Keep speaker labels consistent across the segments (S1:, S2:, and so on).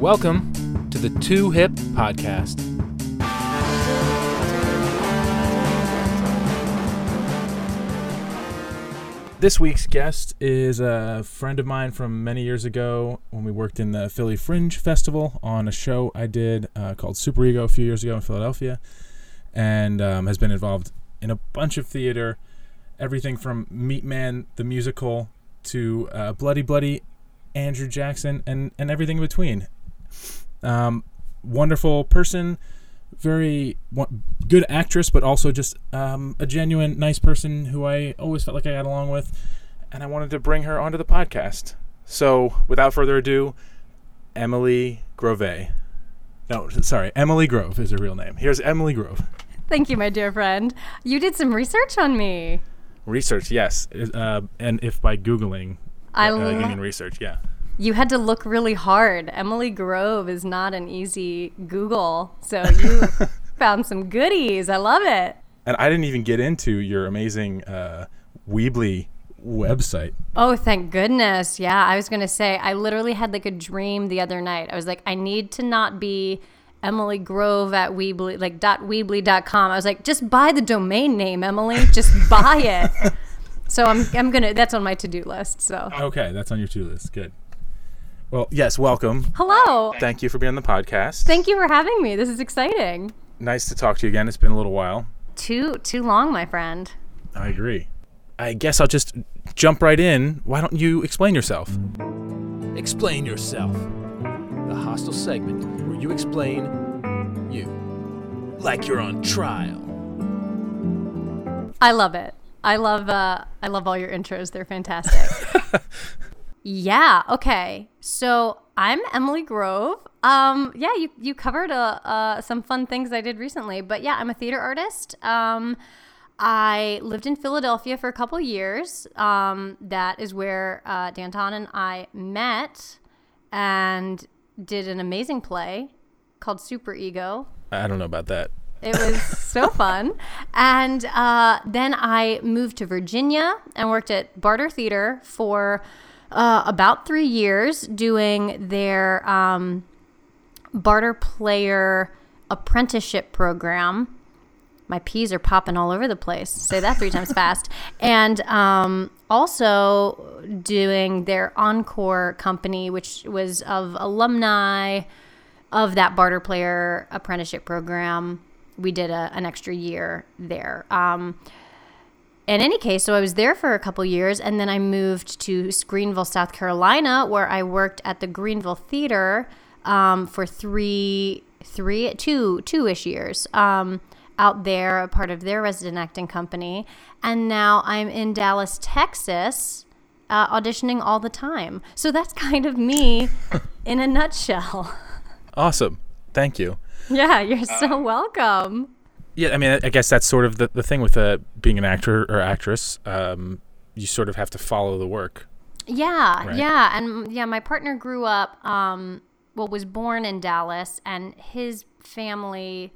S1: Welcome to the Two Hip Podcast. This week's guest is a friend of mine from many years ago when we worked in the Philly Fringe Festival on a show I did uh, called Super Ego a few years ago in Philadelphia, and um, has been involved in a bunch of theater, everything from Meat Man the musical to uh, Bloody Bloody Andrew Jackson and, and everything in between. Um, wonderful person, very good actress, but also just um, a genuine, nice person who I always felt like I got along with. And I wanted to bring her onto the podcast. So, without further ado, Emily Grove. No, sorry, Emily Grove is her real name. Here's Emily Grove.
S2: Thank you, my dear friend. You did some research on me.
S1: Research, yes. Uh, and if by Googling,
S2: I
S1: uh, you
S2: lo-
S1: mean research, yeah.
S2: You had to look really hard. Emily Grove is not an easy Google, so you found some goodies. I love it.
S1: And I didn't even get into your amazing uh, Weebly website.
S2: Oh, thank goodness. Yeah, I was going to say, I literally had like a dream the other night. I was like, I need to not be Emily Grove at Weebly, like dot Weebly.com. I was like, just buy the domain name, Emily. Just buy it. so I'm, I'm going to, that's on my to do list. So
S1: Okay, that's on your to do list. Good. Well, yes, welcome.
S2: hello.
S1: Thank you for being on the podcast.
S2: Thank you for having me. This is exciting.
S1: nice to talk to you again. It's been a little while.
S2: Too, too long, my friend.
S1: I agree. I guess I'll just jump right in. Why don't you explain yourself?
S3: Explain yourself. The hostile segment where you explain you. Like you're on trial.
S2: I love it. I love uh I love all your intros. They're fantastic. yeah, okay. So, I'm Emily Grove. Um yeah, you you covered uh, uh some fun things I did recently, but yeah, I'm a theater artist. Um I lived in Philadelphia for a couple years. Um that is where uh Danton and I met and did an amazing play called Super Ego.
S1: I don't know about that.
S2: It was so fun. And uh, then I moved to Virginia and worked at Barter Theater for uh, about three years doing their um, Barter Player apprenticeship program. My P's are popping all over the place. Say that three times fast. And um, also doing their Encore company, which was of alumni of that barter player apprenticeship program. We did a, an extra year there. Um, in any case, so I was there for a couple years, and then I moved to Greenville, South Carolina, where I worked at the Greenville Theater um, for three, three, two, two-ish years. Um, out there, a part of their resident acting company, and now I'm in Dallas, Texas, uh, auditioning all the time. So that's kind of me in a nutshell.
S1: Awesome. Thank you.
S2: Yeah, you're so welcome.
S1: Yeah, I mean, I guess that's sort of the, the thing with uh, being an actor or actress. Um, you sort of have to follow the work.
S2: Yeah,
S1: Right.
S2: yeah, and yeah, my partner grew up, um, well, was born in Dallas, and his family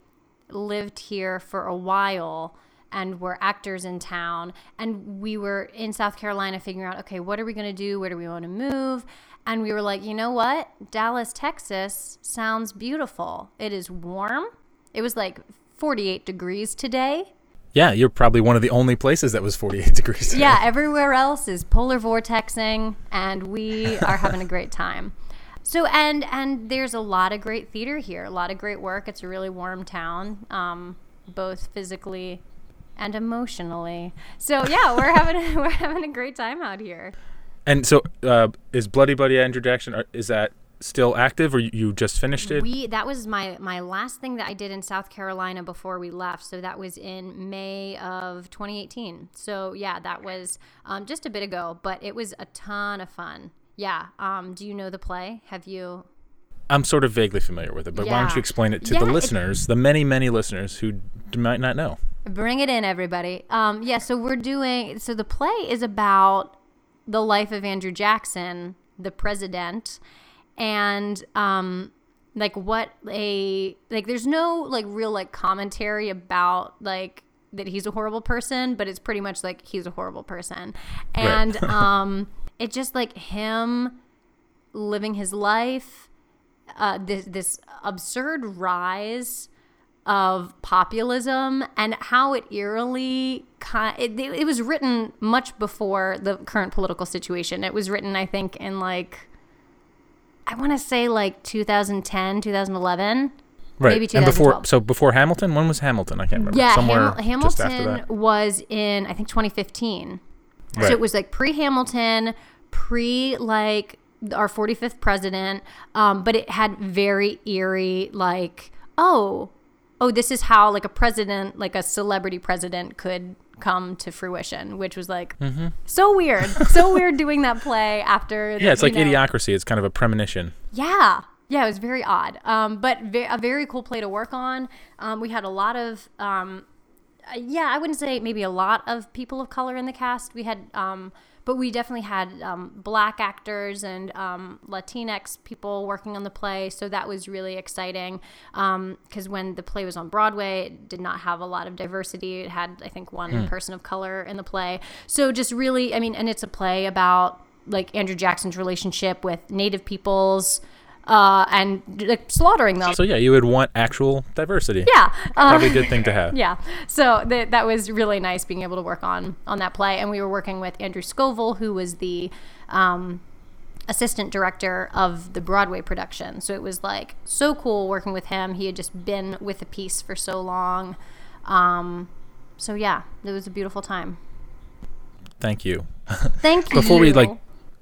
S2: lived here for a while and were actors in town. And we were in South Carolina figuring out, okay, what are we going to do? Where do we want to move? And we were like, you know what? Dallas, Texas sounds beautiful. It is warm. It was like 48 degrees today.
S1: Yeah, you're probably one of the only places that was 48 degrees. today.
S2: Yeah, everywhere else is polar vortexing, and we are having a great time. So and and there's a lot of great theater here, a lot of great work. It's a really warm town, um, both physically and emotionally. So yeah, we're having a, we're having a great time out here.
S1: And so, uh, is Bloody Bloody Andrew Jackson? Is that still active, or you, just finished it?
S2: We that was my my last thing that I did in South Carolina before we left. So that was in May of 2018. So yeah, that was um, just a bit ago, but it was a ton of fun. Yeah. Um, do you know the play? Have you?
S1: I'm sort of vaguely familiar with it, but why don't you explain it to
S2: Yeah,
S1: the listeners, the many, many listeners who might not know?
S2: Bring it in, everybody. Um, yeah, so we're doing. So the play is about the life of Andrew Jackson, the president, and um, like what a like. There's no like real like commentary about like that he's a horrible person, but it's pretty much like he's a horrible person, and um, it's just like him living his life uh, this this absurd rise of populism and how it eerily kind it, it was written much before the current political situation. It was written, I think, in like I want to say like 2010, 2011.
S1: Right.
S2: Maybe
S1: and before so before Hamilton, when was Hamilton? I can't remember.
S2: Yeah,
S1: Somewhere
S2: Hamil-
S1: just after
S2: Hamilton was in I think 2015.
S1: Right.
S2: So it was like pre Hamilton, pre like our 45th president, um, but it had very eerie like oh oh this is how like a president like a celebrity president could come to fruition, which was like mm-hmm. so weird, so weird doing that play after.
S1: Yeah, it's like
S2: know-
S1: idiocracy. It's kind of a premonition.
S2: yeah. Yeah, it was very odd, um, but ve- a very cool play to work on. Um, we had a lot of, um, uh, yeah, I wouldn't say maybe a lot of people of color in the cast. We had, um, but we definitely had um, black actors and um, Latinx people working on the play. So that was really exciting because when the play was on Broadway, it did not have a lot of diversity. It had, I think, one person of color in the play. So just really, I mean, and it's a play about like Andrew Jackson's relationship with Native peoples uh, and like slaughtering them.
S1: So yeah, you would want actual diversity.
S2: yeah. Uh,
S1: Probably a good thing to have.
S2: yeah. So th- that was really nice being able to work on on that play, and we were working with Andrew Scoville, who was the um, assistant director of the Broadway production. So it was like so cool working with him. He had just been with the piece for so long. Um, so yeah, it was a beautiful time.
S1: Thank you.
S2: Thank you.
S1: Before we, like,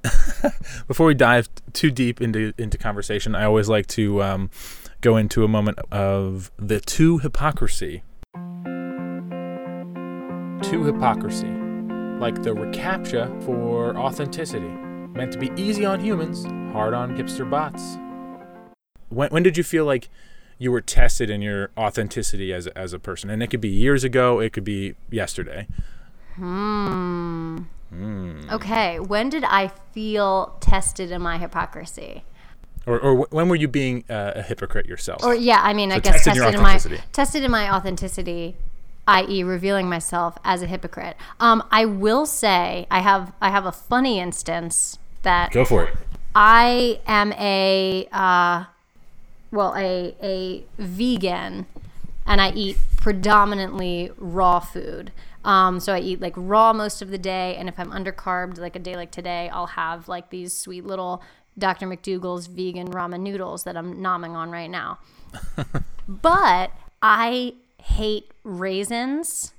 S1: Before we dive too deep into into conversation, I always like to um, go into a moment of the two hypocrisy. Two hypocrisy, like the recaptcha for authenticity, meant to be easy on humans, hard on hipster bots. When when did you feel like you were tested in your authenticity as as a person? And it could be years ago, it could be yesterday.
S2: Hmm. Okay. When did I feel tested in my hypocrisy?
S1: Or, or when were you being uh, a hypocrite yourself?
S2: Or yeah, I mean, I guess
S1: tested
S2: tested in my
S1: authenticity.
S2: tested in my authenticity, i.e., revealing myself as a hypocrite. Um, I will say I have I have a funny instance that
S1: Go for it.
S2: I am a uh, well a a vegan, and I eat predominantly raw food. Um, so I eat like raw most of the day, and if I'm undercarbed, like a day like today, I'll have like these sweet little Dr. McDougall's vegan ramen noodles that I'm nomming on right now. but I hate raisins.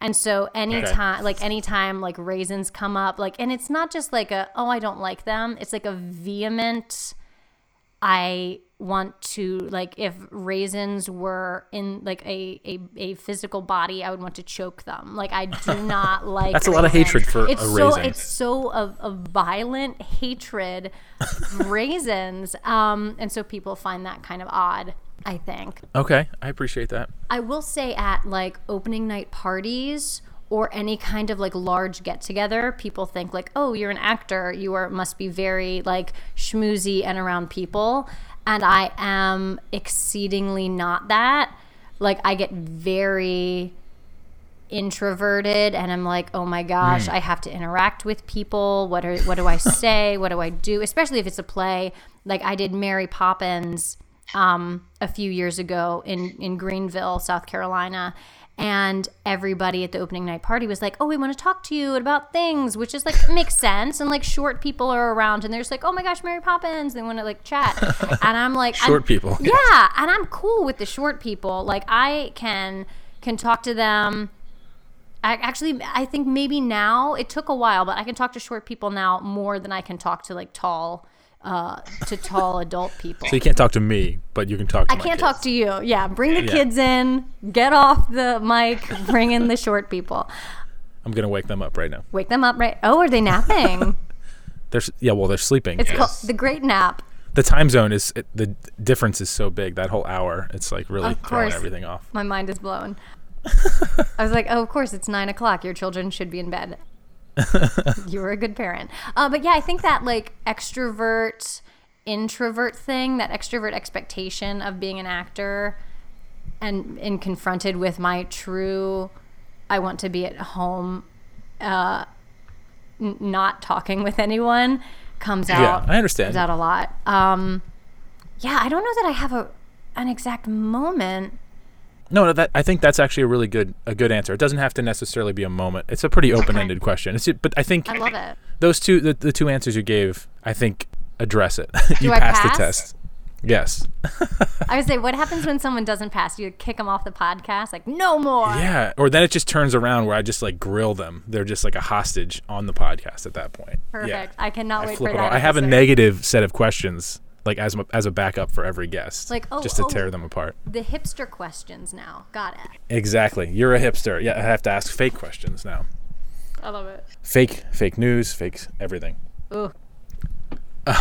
S2: And so anytime like anytime like raisins come up, like and it's not just like a oh I don't like them. It's like a vehement I want to like if raisins were in like a, a, a physical body, I would want to choke them. Like I do not like.
S1: That's a lot of hatred for
S2: it's
S1: a
S2: so
S1: raisin.
S2: it's so a, a violent hatred of raisins, um, and so people find that kind of odd. I think.
S1: Okay, I appreciate that.
S2: I will say at like opening night parties or any kind of like large get together, people think like, "Oh, you're an actor. You are must be very like schmoozy and around people." And I am exceedingly not that. Like I get very introverted and I'm like, "Oh my gosh, I have to interact with people. What are what do I say? what do I do?" Especially if it's a play. Like I did Mary Poppins um, a few years ago in in Greenville, South Carolina, and everybody at the opening night party was like, "Oh, we want to talk to you about things," which is like makes sense. And like short people are around, and they're just like, "Oh my gosh, Mary Poppins!" They want to like chat, and I'm like, I'm-
S1: Short people.
S2: yeah, and I'm cool with the short people. Like I can can talk to them. I, actually, I think maybe now it took a while, but I can talk to short people now more than I can talk to like tall, uh, to tall adult people.
S1: So you can't talk to me, but you can talk to
S2: I can't
S1: kids.
S2: talk to you. Yeah, bring the
S1: Yeah.
S2: kids in. Get off the mic. Bring in the short people.
S1: I'm gonna wake them up right now.
S2: Wake them up. Right? Oh, are they napping?
S1: They're yeah, well, they're sleeping.
S2: It's
S1: yes.
S2: called the Great Nap.
S1: the time zone is it, the difference is so big. That whole hour, it's like really
S2: Of
S1: throwing
S2: course.
S1: everything off.
S2: My mind is blown. I was like, oh, of course, it's nine o'clock. Your children should be in bed. you were a good parent. Uh, but yeah, I think that like extrovert, introvert thing, that extrovert expectation of being an actor and, and confronted with my true, I want to be at home, uh, n- not talking with anyone comes
S1: Yeah,
S2: out.
S1: I understand.
S2: Comes out a lot. Um, yeah, I don't know that I have a an exact moment.
S1: No, no, that I think that's actually a really good a good answer. It doesn't have to necessarily be a moment. It's a pretty open-ended question. It's but I think
S2: I love it.
S1: those two the, the two answers you gave, I think address it. you passed
S2: pass?
S1: the test. Yes.
S2: I would say, what happens when someone doesn't pass? You kick them off the podcast, like no more.
S1: Yeah, or then it just turns around where I just like grill them. They're just like a hostage on the podcast at that point.
S2: Perfect.
S1: Yeah.
S2: I cannot
S1: I
S2: wait for that.
S1: I have a negative set of questions like as a, as a backup for every guest.
S2: Like, oh,
S1: just to
S2: oh.
S1: tear them apart.
S2: The hipster questions now. Got it.
S1: Exactly. You're a hipster. Yeah, I have to ask fake questions now.
S2: I love it.
S1: Fake fake news, fake everything.
S2: Ooh.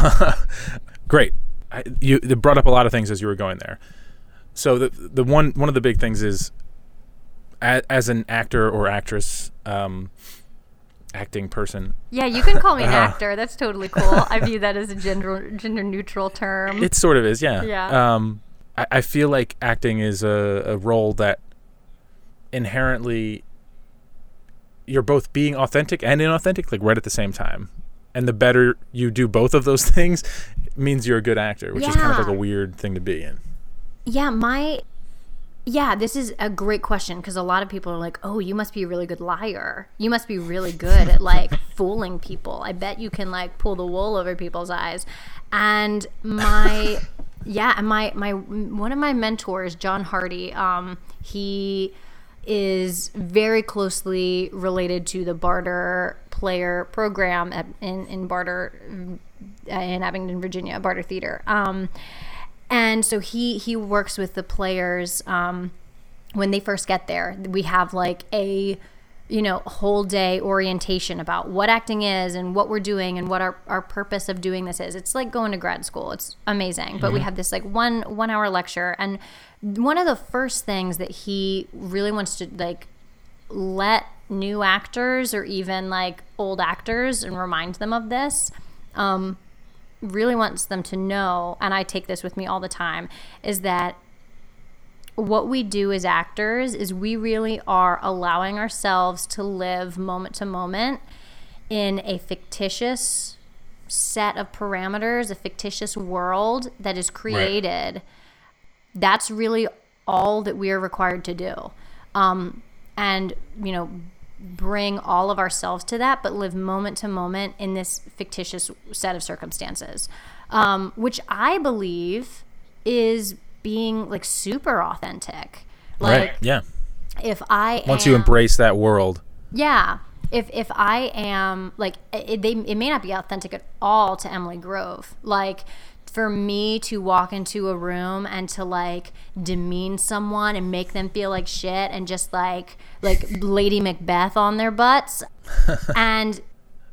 S1: Great. I, you it brought up a lot of things as you were going there. So the the one one of the big things is as, as an actor or actress, um, acting person,
S2: Yeah, you can call me an
S1: Uh-huh.
S2: actor. That's totally cool. I view that as a gender gender neutral term.
S1: It sort of is, yeah.
S2: Yeah.
S1: Um, I, I feel like acting is a, a role that inherently you're both being authentic and inauthentic, like right at the same time. And the better you do both of those things, means you're a good actor, which is kind of like a weird thing to be in.
S2: Yeah, my yeah, this is a great question because a lot of people are like, "Oh, you must be a really good liar. You must be really good at like fooling people. I bet you can like pull the wool over people's eyes." And my yeah, and my my one of my mentors, John Hardy, um, he is very closely related to the barter player program at, in in barter in Abingdon, Virginia, Barter Theater. Um, and so he he works with the players um, when they first get there. We have like a you know whole day orientation about what acting is and what we're doing and what our, our purpose of doing this is. It's like going to grad school. It's amazing. But we have this like one one hour lecture and one of the first things that he really wants to like let new actors or even like old actors and remind them of this um, really wants them to know, and I take this with me all the time, is that what we do as actors is we really are allowing ourselves to live moment to moment in a fictitious set of parameters, a fictitious world that is created. That's really all that we are required to do. Um, and, you know, bring all of ourselves to that, but live moment to moment in this fictitious set of circumstances, um, which I believe is being like super authentic. Like
S1: right. Yeah.
S2: if I
S1: Once
S2: am,
S1: you embrace that world.
S2: yeah. If if I am like it, they it may not be authentic at all to Emily Grove. Like for me to walk into a room and to like demean someone and make them feel like shit and just like like Lady Macbeth on their butts. And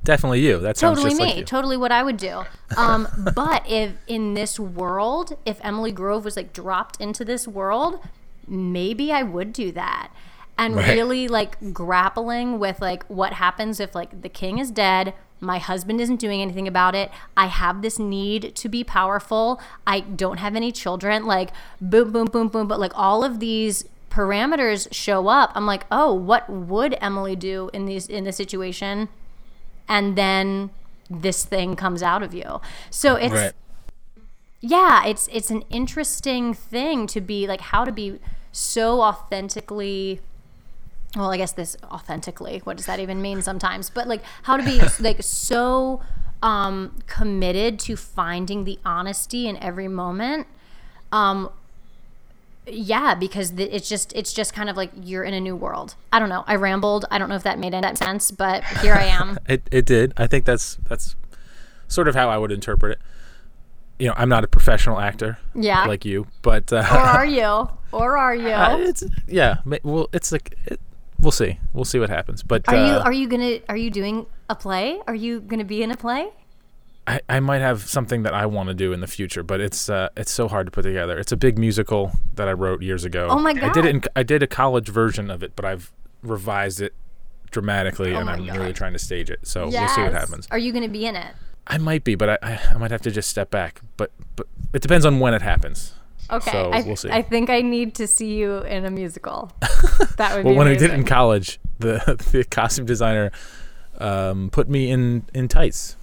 S1: Definitely you. That sounds
S2: totally me.
S1: like
S2: totally what i would do. Um, but if in this world if emily grove was like dropped into this world maybe i would do that. And
S1: Right.
S2: really like grappling with like what happens if like the king is dead my husband isn't doing anything about it. I have this need to be powerful. I don't have any children. Like boom boom boom boom. But like all of these parameters show up. I'm like oh what would emily do in these in this situation? And then this thing comes out of you. So it's
S1: Right.
S2: yeah, it's it's an interesting thing to be like how to be so authentically well, I guess this authentically, what does that even mean sometimes? But like how to be like so um committed to finding the honesty in every moment. Um yeah, because the, it's just it's just kind of like you're in a new world. I don't know. I rambled. I don't know if that made any sense, but here I am.
S1: It it did. I think that's that's sort of how I would interpret it. You know, I'm not a professional actor
S2: Yeah.
S1: like you, but uh,
S2: or are you? Or are you?
S1: uh, it's yeah. Well, it's like it, we'll see. We'll see what happens. But
S2: Are you
S1: uh,
S2: are you gonna are you doing a play? Are you gonna be in a play?
S1: I, I might have something that I want to do in the future, but it's uh, it's so hard to put together. It's a big musical that I wrote years ago.
S2: Oh my god!
S1: I did it. In, I did a college version of it, but I've revised it dramatically, and
S2: Oh my
S1: I'm
S2: God.
S1: really trying to stage it. So we'll see what happens.
S2: Are you gonna be in it?
S1: I might be, but I, I, I might have to just step back. But but it depends on when it happens.
S2: Okay.
S1: So
S2: I,
S1: we'll see.
S2: I think I need to see you in a musical. that would
S1: Well,
S2: be
S1: when I did it in college, the the costume designer um, put me in in tights.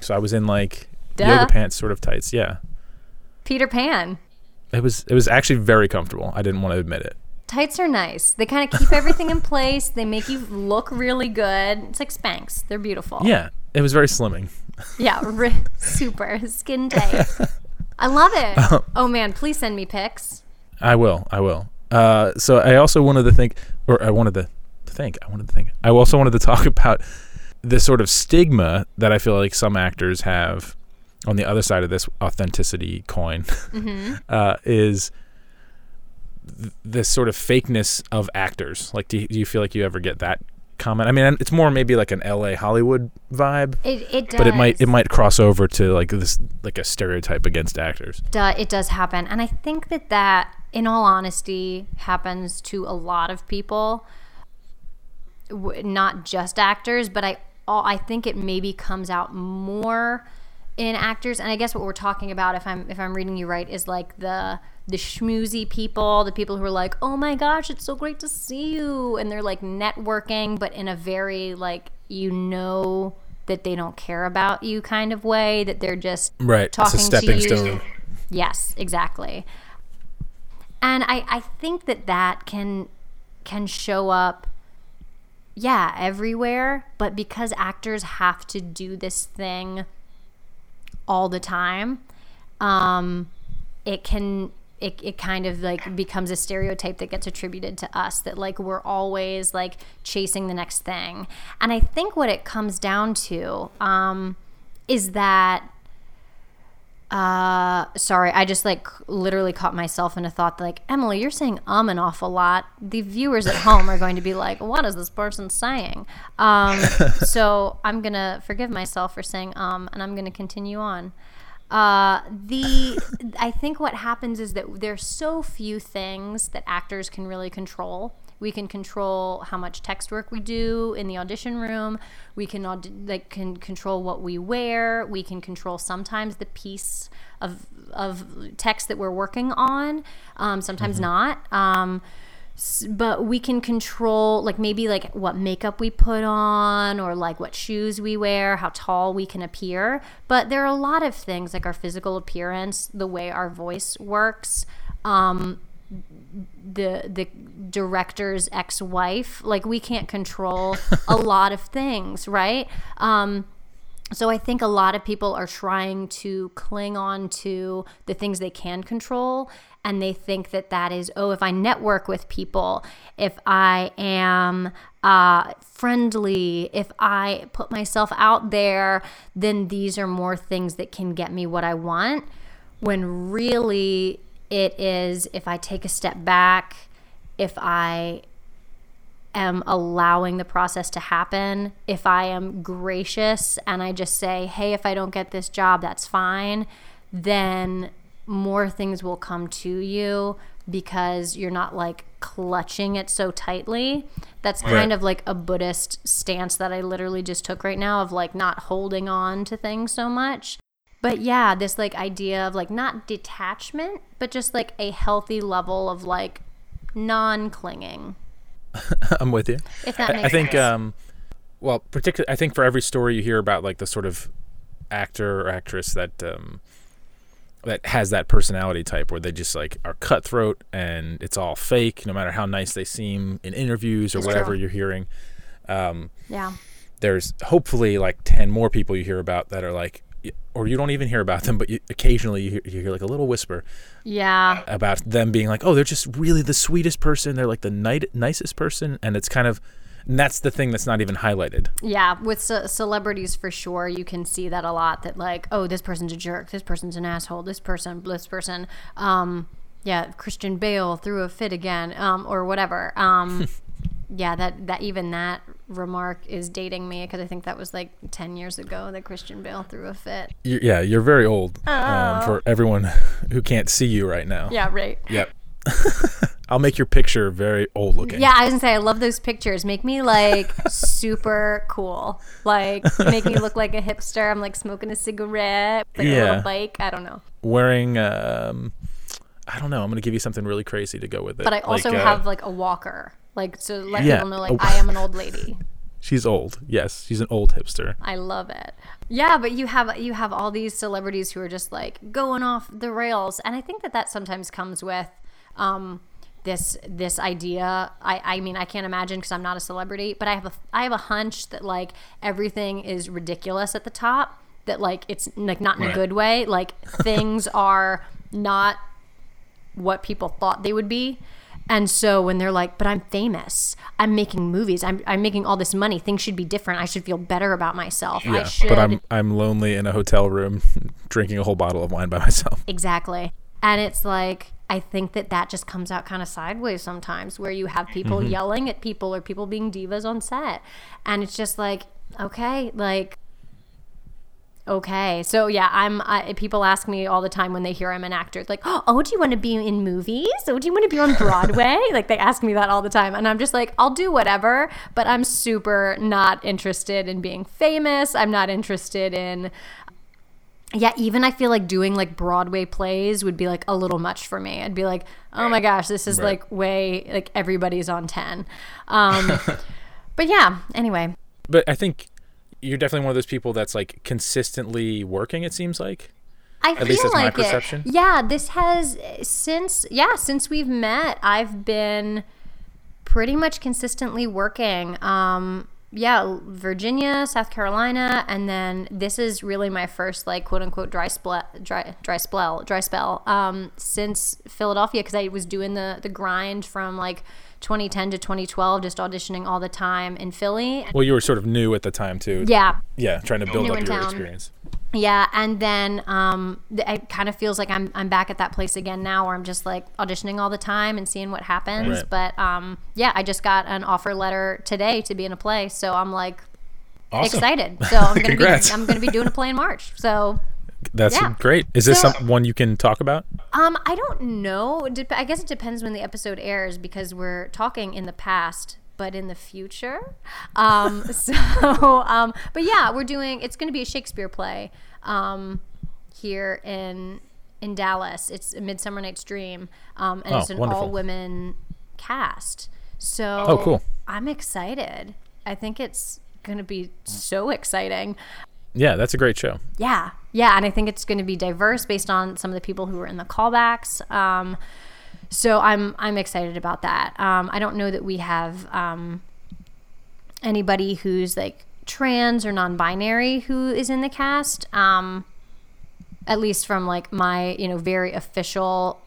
S1: So I was in like
S2: Duh.
S1: yoga pants, sort of tights. Yeah.
S2: Peter Pan.
S1: It was it was actually very comfortable. I didn't want to admit it.
S2: Tights are nice. They kind of keep everything in place. They make you look really good. It's like Spanx. They're beautiful.
S1: Yeah, it was very slimming.
S2: Yeah, ri- super skin tight. I love it. Oh man, please send me pics.
S1: I will. I will. Uh, so I also wanted to think, or I wanted to think. I wanted to think. I also wanted to talk about the sort of stigma that I feel like some actors have on the other side of this authenticity coin uh, is th- this sort of fakeness of actors. Like, do you, do you feel like you ever get that comment? I mean, it's more maybe like an L.A. Hollywood vibe,
S2: It it does.
S1: but it might it might cross over to like this like a stereotype against actors.
S2: it does happen and i think that that in all honesty happens to a lot of people not just actors but i all, i think it maybe comes out more in actors and i guess what we're talking about if i'm if i'm reading you right is like the the schmoozy people the people who are like oh my gosh it's so great to see you and they're like networking but in a very like you know that they don't care about you kind of way that they're just
S1: Right. It's a
S2: talking
S1: stepping
S2: to you.
S1: stone.
S2: Yes, exactly. And I, I think that that can can show up yeah, everywhere, but because actors have to do this thing all the time, um, it can it, it kind of like becomes a stereotype that gets attributed to us that like we're always like chasing the next thing. And I think what it comes down to um, is that uh sorry i just like literally caught myself in a thought that, like emily you're saying um an awful lot. The viewers at home are going to be like what is this person saying? Um so i'm gonna forgive myself for saying um and i'm gonna continue on uh the i think what happens is that there's so few things that actors can really control we can control how much text work we do in the audition room. We can like can control what we wear. We can control sometimes the piece of of text that we're working on. Um, sometimes not. Um, but we can control like maybe like what makeup we put on or like what shoes we wear how tall we can appear. But there are a lot of things like our physical appearance the way our voice works um, the the director's ex-wife like we can't control a lot of things right? Um so I think a lot of people are trying to cling on to the things they can control and they think that that is oh if I network with people, if I am uh, friendly, if I put myself out there, then these are more things that can get me what I want. When really it is if I take a step back, if I am allowing the process to happen, if I am gracious and I just say, hey, if I don't get this job, that's fine, then more things will come to you because you're not like clutching it so tightly. That's kind
S1: Right.
S2: of like a Buddhist stance that I literally just took right now of like not holding on to things so much. But yeah, this like idea of like not detachment, but just like a healthy level of like non clinging.
S1: I'm with you.
S2: If that
S1: I,
S2: makes
S1: I think,
S2: sense.
S1: um, well, particularly, I think for every story you hear about, like the sort of actor or actress that um, that has that personality type, where they just like are cutthroat and it's all fake, no matter how nice they seem in interviews or
S2: It's
S1: whatever
S2: true.
S1: you're hearing. Um,
S2: yeah.
S1: there's hopefully like 10 more people you hear about that are like or you don't even hear about them but you, occasionally you hear, you hear like a little whisper
S2: Yeah.
S1: about them being like oh they're just really the sweetest person they're like the ni- nicest person and it's kind of and that's the thing that's not even highlighted
S2: Yeah, with ce- celebrities for sure, you can see that a lot. That like, oh, this person's a jerk. This person's an asshole. This person, this person. Um, yeah, Christian Bale threw a fit again, um, or whatever. Um, yeah, that that even that remark is dating me because I think that was like ten years ago that Christian Bale threw a fit.
S1: you yeah you're very old um,
S2: Oh.
S1: for everyone who can't see you right now
S2: Yeah, right.
S1: yep i'll make your picture very old looking
S2: Yeah, I was gonna say I love those pictures. Make me like super cool. Like make me look like a hipster. I'm like smoking a cigarette, like a little bike. I don't know.
S1: wearing um i don't know i'm gonna give you something really crazy to go with it
S2: But I also
S1: Like, uh,
S2: have like a walker. Like so let
S1: Yeah.
S2: people know like
S1: Oh.
S2: I am an old lady.
S1: She's old. Yes, she's an old hipster.
S2: I love it. Yeah, but you have you have all these celebrities who are just like going off the rails, and I think that that sometimes comes with um, this this idea. I I mean I can't imagine because I'm not a celebrity, but I have a I have a hunch that like everything is ridiculous at the top. That like it's like not in
S1: Right.
S2: a good way. Like things are not what people thought they would be. And so when they're like, but I'm famous, I'm making movies, I'm, I'm making all this money, things should be different. I should feel better about myself. I
S1: Yeah,
S2: should.
S1: but I'm I'm lonely in a hotel room, drinking a whole bottle of wine by myself.
S2: Exactly. And it's like, I think that that just comes out kind of sideways sometimes where you have people
S1: Mm-hmm.
S2: yelling at people or people being divas on set. And it's just like, okay, like, okay. So yeah, I'm, I, people ask me all the time when they hear I'm an actor, like, oh, do you want to be in movies? Oh, do you want to be on Broadway? like they ask me that all the time. And I'm just like, I'll do whatever, but I'm super not interested in being famous. I'm not interested in, yeah, even I feel like doing like Broadway plays would be like a little much for me. I'd be like, oh my gosh, this is
S1: Right.
S2: like way like everybody's on ten. Um, but yeah, anyway,
S1: But I think you're definitely one of those people that's like consistently working. It seems like.
S2: I feel
S1: least that's my
S2: like
S1: perception.
S2: it. Yeah, this has since yeah since we've met, I've been pretty much consistently working. Um, yeah, Virginia, South Carolina, and then this is really my first like quote unquote dry spell, dry dry spell, dry spell um, since Philadelphia because I was doing the the grind from like 2010 to 2012, just auditioning all the time in Philly.
S1: Well, you were sort of new at the time too.
S2: Yeah,
S1: Yeah, trying to build
S2: New
S1: up your
S2: town.
S1: experience.
S2: yeah, and then um, it kind of feels like I'm I'm back at that place again now, where I'm just like auditioning all the time and seeing what happens.
S1: Right.
S2: But um, yeah, I just got an offer letter today to be in a play, so I'm like
S1: Awesome.
S2: excited. So I'm gonna be I'm gonna be doing a play in March. So
S1: That's
S2: Yeah.
S1: great. Is this
S2: So-
S1: some one you can talk about?
S2: um, I don't know. Dep- I guess it depends when the episode airs because we're talking in the past. But in the future, um, so um, but yeah, we're doing. It's going to be a Shakespeare play um, here in in Dallas. It's a Midsummer Night's Dream, um, and
S1: Oh,
S2: it's an
S1: wonderful.
S2: all women cast. So
S1: Oh, cool.
S2: I'm excited. I think it's going to be so exciting.
S1: Yeah, that's a great show.
S2: Yeah, yeah, and I think it's going to be diverse based on some of the people who were in the callbacks. Um, so I'm I'm excited about that. Um, I don't know that we have um, anybody who's like trans or non-binary who is in the cast. Um, at least from like my you know very official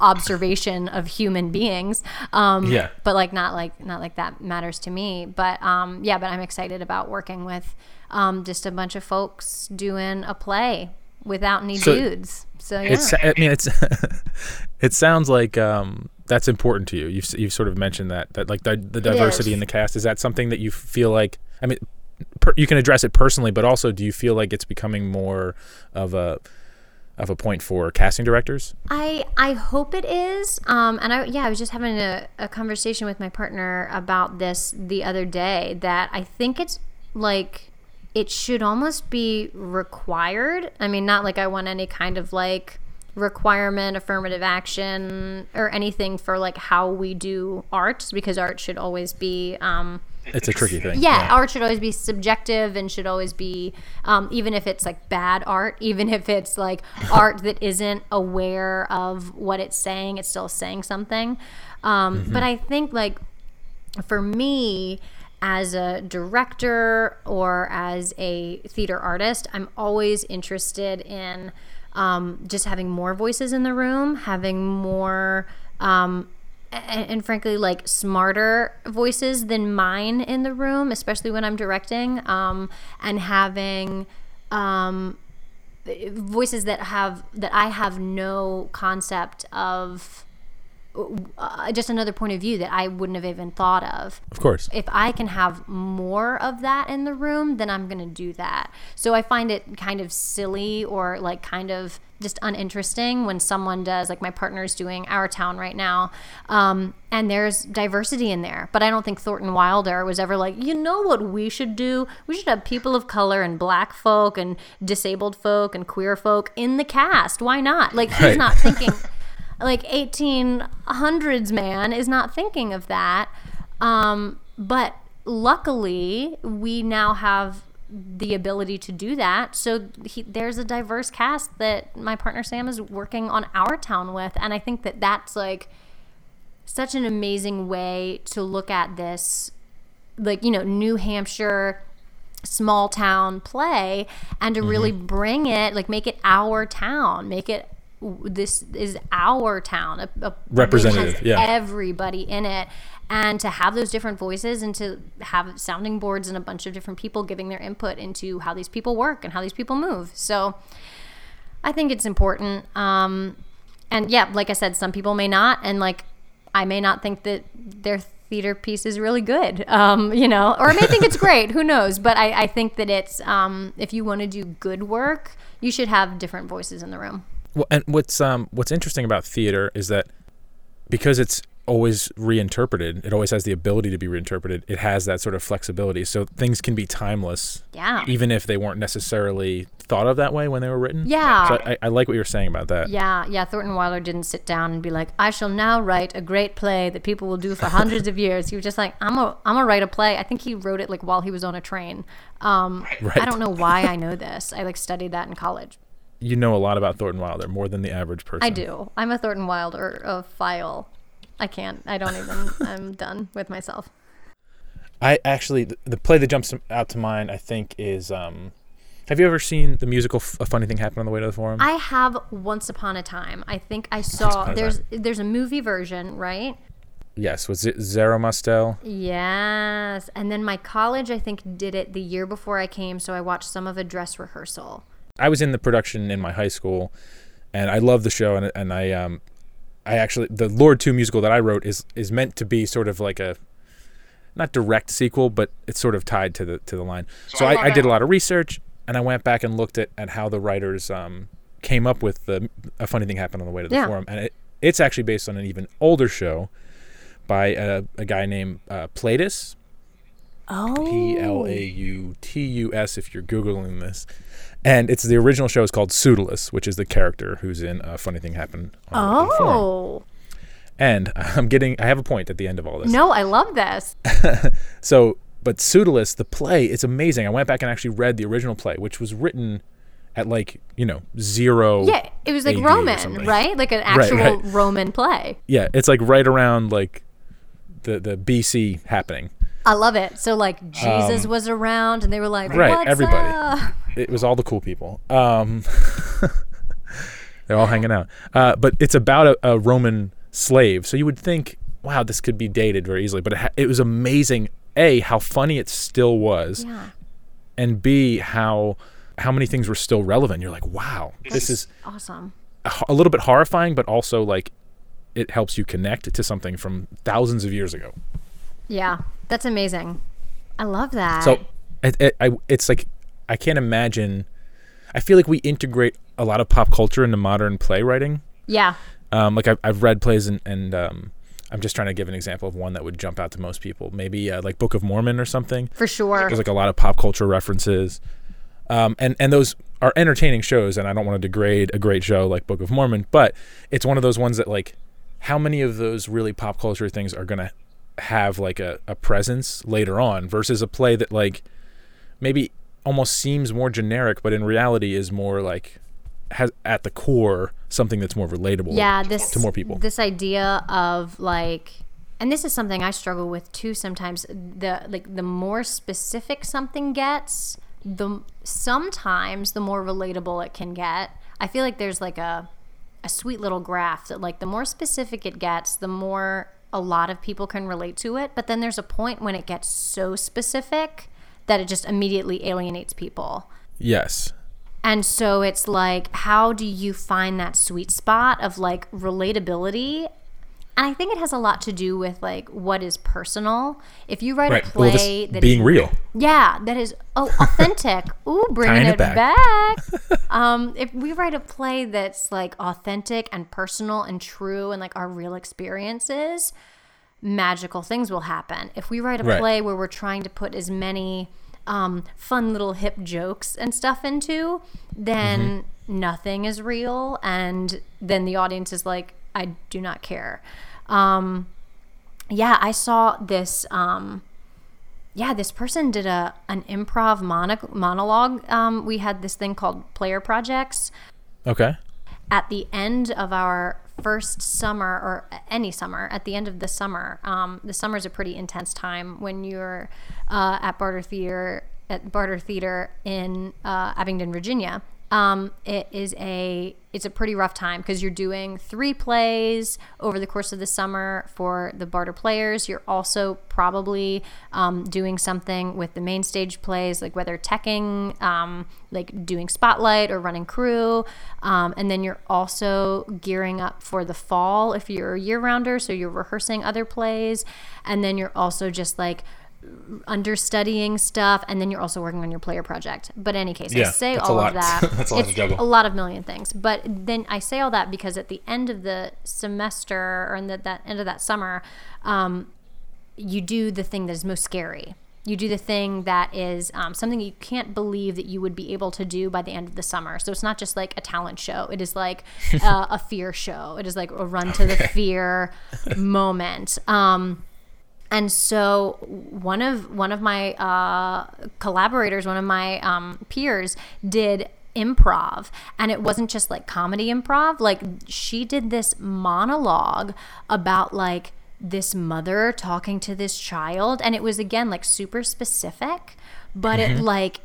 S2: observation of human beings um
S1: Yeah.
S2: but like not like not like that matters to me but um yeah but i'm excited about working with um just a bunch of folks doing a play without any
S1: So-
S2: dudes so yeah
S1: It's. I mean, it's. it sounds like um, that's important to you. You've you've sort of mentioned that that like the, the diversity in the cast is that something that you feel like. I mean, per, you can address it personally, but also, do you feel like it's becoming more of a of a point for casting directors?
S2: I I hope it is. Um, and I yeah, I was just having a, a conversation with my partner about this the other day. That I think it's like it should almost be required. I mean, not like I want any kind of like requirement, affirmative action, or anything for like how we do art, because art should always be. Um,
S1: It's a tricky thing.
S2: yeah, art should always be subjective and should always be um, even if it's like bad art even if it's like art that isn't aware of what it's saying it's still saying something um, but i think like for me as a director or as a theater artist i'm always interested in um, just having more voices in the room having more um, and, and frankly like smarter voices than mine in the room especially when i'm directing um, and having um, voices that have that i have no concept of uh, just another point of view that i wouldn't have even thought of
S1: Of course.
S2: if I can have more of that in the room, then I'm going to do that. So I find it kind of silly or like kind of just uninteresting when someone does, like my partner's doing Our Town right now, um, and there's diversity in there. But I don't think Thornton Wilder was ever like, you know what we should do? We should have people of color and black folk and disabled folk and queer folk in the cast. Why not? Like he's
S1: Right.
S2: not thinking like 1800s man is not thinking of that. Um, but luckily, we now have the ability to do that. So he, there's a diverse cast that my partner Sam is working on our town with, and I think that that's like such an amazing way to look at this, like you know, New Hampshire small town play and to really bring it like make it our town make it this is our town a, a
S1: Representative, yeah.
S2: everybody in it. And to have those different voices and to have sounding boards and a bunch of different people giving their input into how these people work and how these people move. So i think it's important um and yeah like i said some people may not and like i may not think that their theater piece is really good um you know or i may think it's great who knows but i i think that it's um if you want to do good work you should have different voices in the room
S1: Well, and what's um what's interesting about theater is that because it's always reinterpreted, it always has the ability to be reinterpreted. It has that sort of flexibility, so things can be timeless,
S2: yeah
S1: even if they weren't necessarily thought of that way when they were written.
S2: Yeah.
S1: So I, I like what you were saying about that.
S2: Yeah, yeah. Thornton Wilder didn't sit down and be like, "I shall now write a great play that people will do for hundreds of years." He was just like, "I'm a, I'm gonna write a play." I think he wrote it like while he was on a train. Um,
S1: Right.
S2: I don't know why I know this. I like studied that in college.
S1: You know a lot about Thornton Wilder, more than the average person.
S2: I do. I'm a Thornton Wilder of file. I can't. I don't even. I'm done with myself.
S1: I actually the, the play that jumps out to mind, I think, is um. Have you ever seen the musical F- A Funny Thing Happened on the Way to the Forum?
S2: I have Once Upon a Time. I think I saw. There's there's a movie version, right?
S1: yes, was it Zero Mostel.
S2: Yes. And then my college, I think, did it the year before I came, so I watched some of a dress rehearsal.
S1: I was in the production in my high school, and I love the show. And and I um, I actually the Lord Two musical that I wrote is is meant to be sort of like a not direct sequel, but it's sort of tied to the to the line. So I, I did a lot of research, and I went back and looked at at how the writers um came up with the a funny thing happened on the way to the
S2: Yeah.
S1: forum, and it, it's actually based on an even older show by a, a guy named uh, Plautus.
S2: Oh.
S1: P L A U T U S if you're googling this, and it's the original show is called Pseudolus, which is the character who's in a funny thing happened. On.
S2: Oh.
S1: and I'm getting I have a point at the end of all this.
S2: No, I love this.
S1: So, but Pseudolus, the play, it's amazing. I went back and actually read the original play, which was written at like you know zero.
S2: Yeah, it was like
S1: AD
S2: Roman, right? Like an actual
S1: right.
S2: Roman play.
S1: Yeah, it's like right around like the the BC happening.
S2: I love it. So like Jesus was around, and they were like,
S1: Um, right,
S2: "What's
S1: everybody.
S2: up?"
S1: It was all the cool people. Um, they're all hanging out. Uh, but it's about a, a Roman slave, so you would think, wow, this could be dated very easily. But it, ha- it was amazing. A, how funny it still was,
S2: Yeah,
S1: and B, how how many things were still relevant. You're like, wow, this is
S2: awesome.
S1: a a little bit horrifying, but also like it helps you connect to something from thousands of years ago.
S2: Yeah, that's amazing. I love that.
S1: So it, it, I, it's like I can't imagine. I feel like we integrate a lot of pop culture into modern playwriting.
S2: yeah,
S1: Um, like I've, I've read plays and, and um, I'm just trying to give an example of one that would jump out to most people. Maybe uh, like Book of Mormon or something.
S2: for sure.
S1: There's like a lot of pop culture references, um, and and those are entertaining shows. And I don't want to degrade a great show like Book of Mormon, but it's one of those ones that like, how many of those really pop culture things are gonna have like a, a presence later on versus a play that like maybe almost seems more generic, but in reality is more like has at the core something that's more relatable.
S2: yeah this
S1: to more people.
S2: this idea of like and this is something i struggle with too sometimes the like the more specific something gets the sometimes the more relatable it can get i feel like there's like a a sweet little graph that like the more specific it gets the more a lot of people can relate to it but then there's a point when it gets so specific that it just immediately alienates people
S1: Yes.
S2: and so it's like, how do you find that sweet spot of like relatability? And I think it has a lot to do with like what is personal. If you write
S1: Right.
S2: a play
S1: this
S2: that
S1: being
S2: is-
S1: real.
S2: yeah, that is oh authentic. Ooh, bringing
S1: it
S2: it,
S1: back.
S2: back. um, if we write a play that's like authentic and personal and true and like our real experiences, magical things will happen. If we write a
S1: Right.
S2: play where we're trying to put as many um, fun little hip jokes and stuff into, then
S1: Mm-hmm.
S2: nothing is real, and then the audience is like, I do not care. Um, yeah, I saw this. Um, yeah, this person did a an improv mono- monologue. Um, we had this thing called player projects
S1: Okay.
S2: at the end of our first summer or any summer at the end of the summer um, the summer is a pretty intense time when you're uh, at barter theater at barter theater in uh, abingdon virginia um, it is a it's a pretty rough time because you're doing three plays over the course of the summer for the barter players. You're also probably um, doing something with the main stage plays like whether teching um, like doing spotlight or running crew. Um, and then you're also gearing up for the fall if you're a year rounder so you're rehearsing other plays. And then you're also just like understudying stuff and then you're also working on your player project. But in any case i say all of that.
S1: That's a lot
S2: it's a lot of million things. But then i say all that because at the end of the semester or in the, that end of that summer um, you do the thing that is most scary. You do the thing that is um, something you can't believe that you would be able to do by the end of the summer. So it's not just like a talent show. It is like uh, a fear show. It is like a run to the fear moment. Um, and so one of one of my uh, collaborators, one of my um, peers, did improv, and it wasn't just like comedy improv. Like she did this monologue about like this mother talking to this child, and it was again like super specific, but it like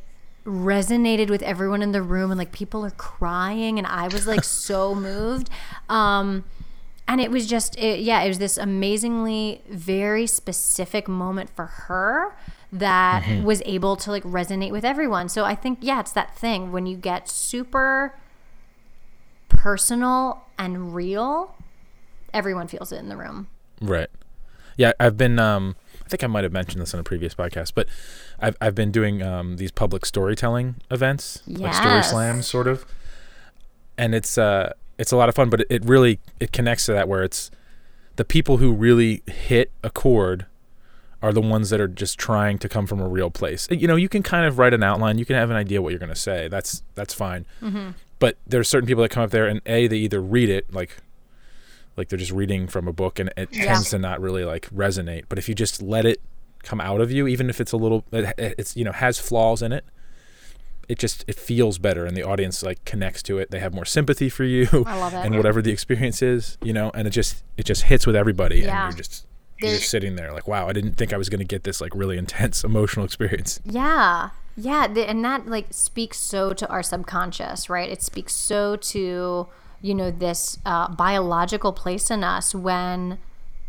S2: resonated with everyone in the room. And like people are crying. And i was like so moved. Um and it was just it, yeah it was this amazingly very specific moment for her that was able to like resonate with everyone so i think yeah it's that thing when you get super personal and real everyone feels it in the room
S1: Right. Yeah, I've been. Um, I think I might have mentioned this on a previous podcast, but I've I've been doing um, these public storytelling events, like story slams, sort of. And it's uh it's a lot of fun, but it, really it connects to that where it's the people who really hit a chord are the ones that are just trying to come from a real place. You know, you can kind of write an outline, you can have an idea what you're going to say. That's that's fine. Mm-hmm. But there's certain people that come up there and a they either read it like like they're just reading from a book and it
S2: Yeah.
S1: tends to not really like resonate but if you just let it come out of you even if it's a little it- it's you know has flaws in it it just it feels better and the audience like connects to it they have more sympathy for you
S2: I love it.
S1: and whatever the experience is you know and it just it just hits with everybody
S2: Yeah.
S1: and you're just you're just sitting there like wow i didn't think i was going to get this like really intense emotional experience
S2: Yeah. Yeah. And that like speaks so to our subconscious, right? It speaks so to, you know, this uh, biological place in us when,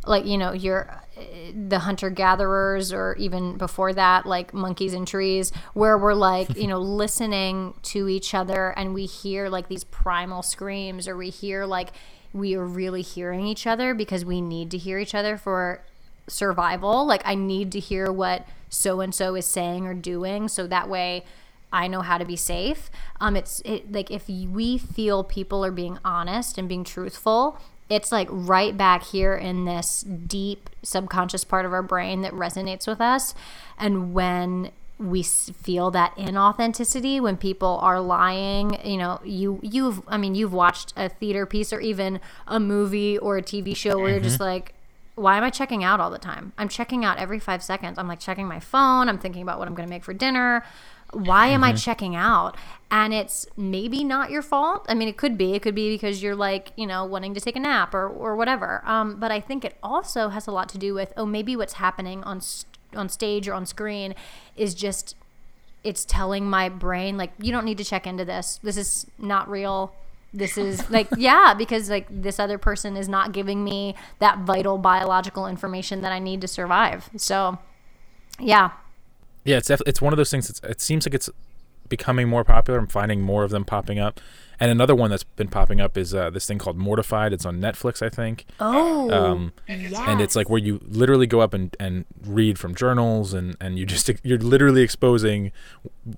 S2: like, you know, you're uh, the hunter gatherers or even before that, like monkeys and trees, where we're like, you know, listening to each other and we hear like these primal screams or we hear like we are really hearing each other because we need to hear each other for survival. Like I need to hear what so and so is saying or doing, so that way I know how to be safe. Um, it's it, like if we feel people are being honest and being truthful, it's like right back here in this deep subconscious part of our brain that resonates with us, and when we feel that inauthenticity when people are lying you know you you've i mean you've watched a theater piece or even a movie or a tv show where you're just mm-hmm. like why am I checking out all the time? I'm checking out every five seconds. I'm like checking my phone. I'm thinking about what I'm going to make for dinner. Why am I checking out? And it's maybe not your fault. I mean, it could be. It could be because you're like, you know, wanting to take a nap or, or whatever. Um, but I think it also has a lot to do with, oh, maybe what's happening on, st- on stage or on screen is just, it's telling my brain, like, you don't need to check into this. This is not real this is like yeah because like this other person is not giving me that vital biological information that i need to survive so yeah
S1: Yeah, it's def- it's one of those things. It seems like it's becoming more popular. I'm finding more of them popping up. And another one that's been popping up is uh, this thing called Mortified. It's on Netflix, I think.
S2: oh
S1: Um, And it's like where you literally go up and, and read from journals, and, and you just you're literally exposing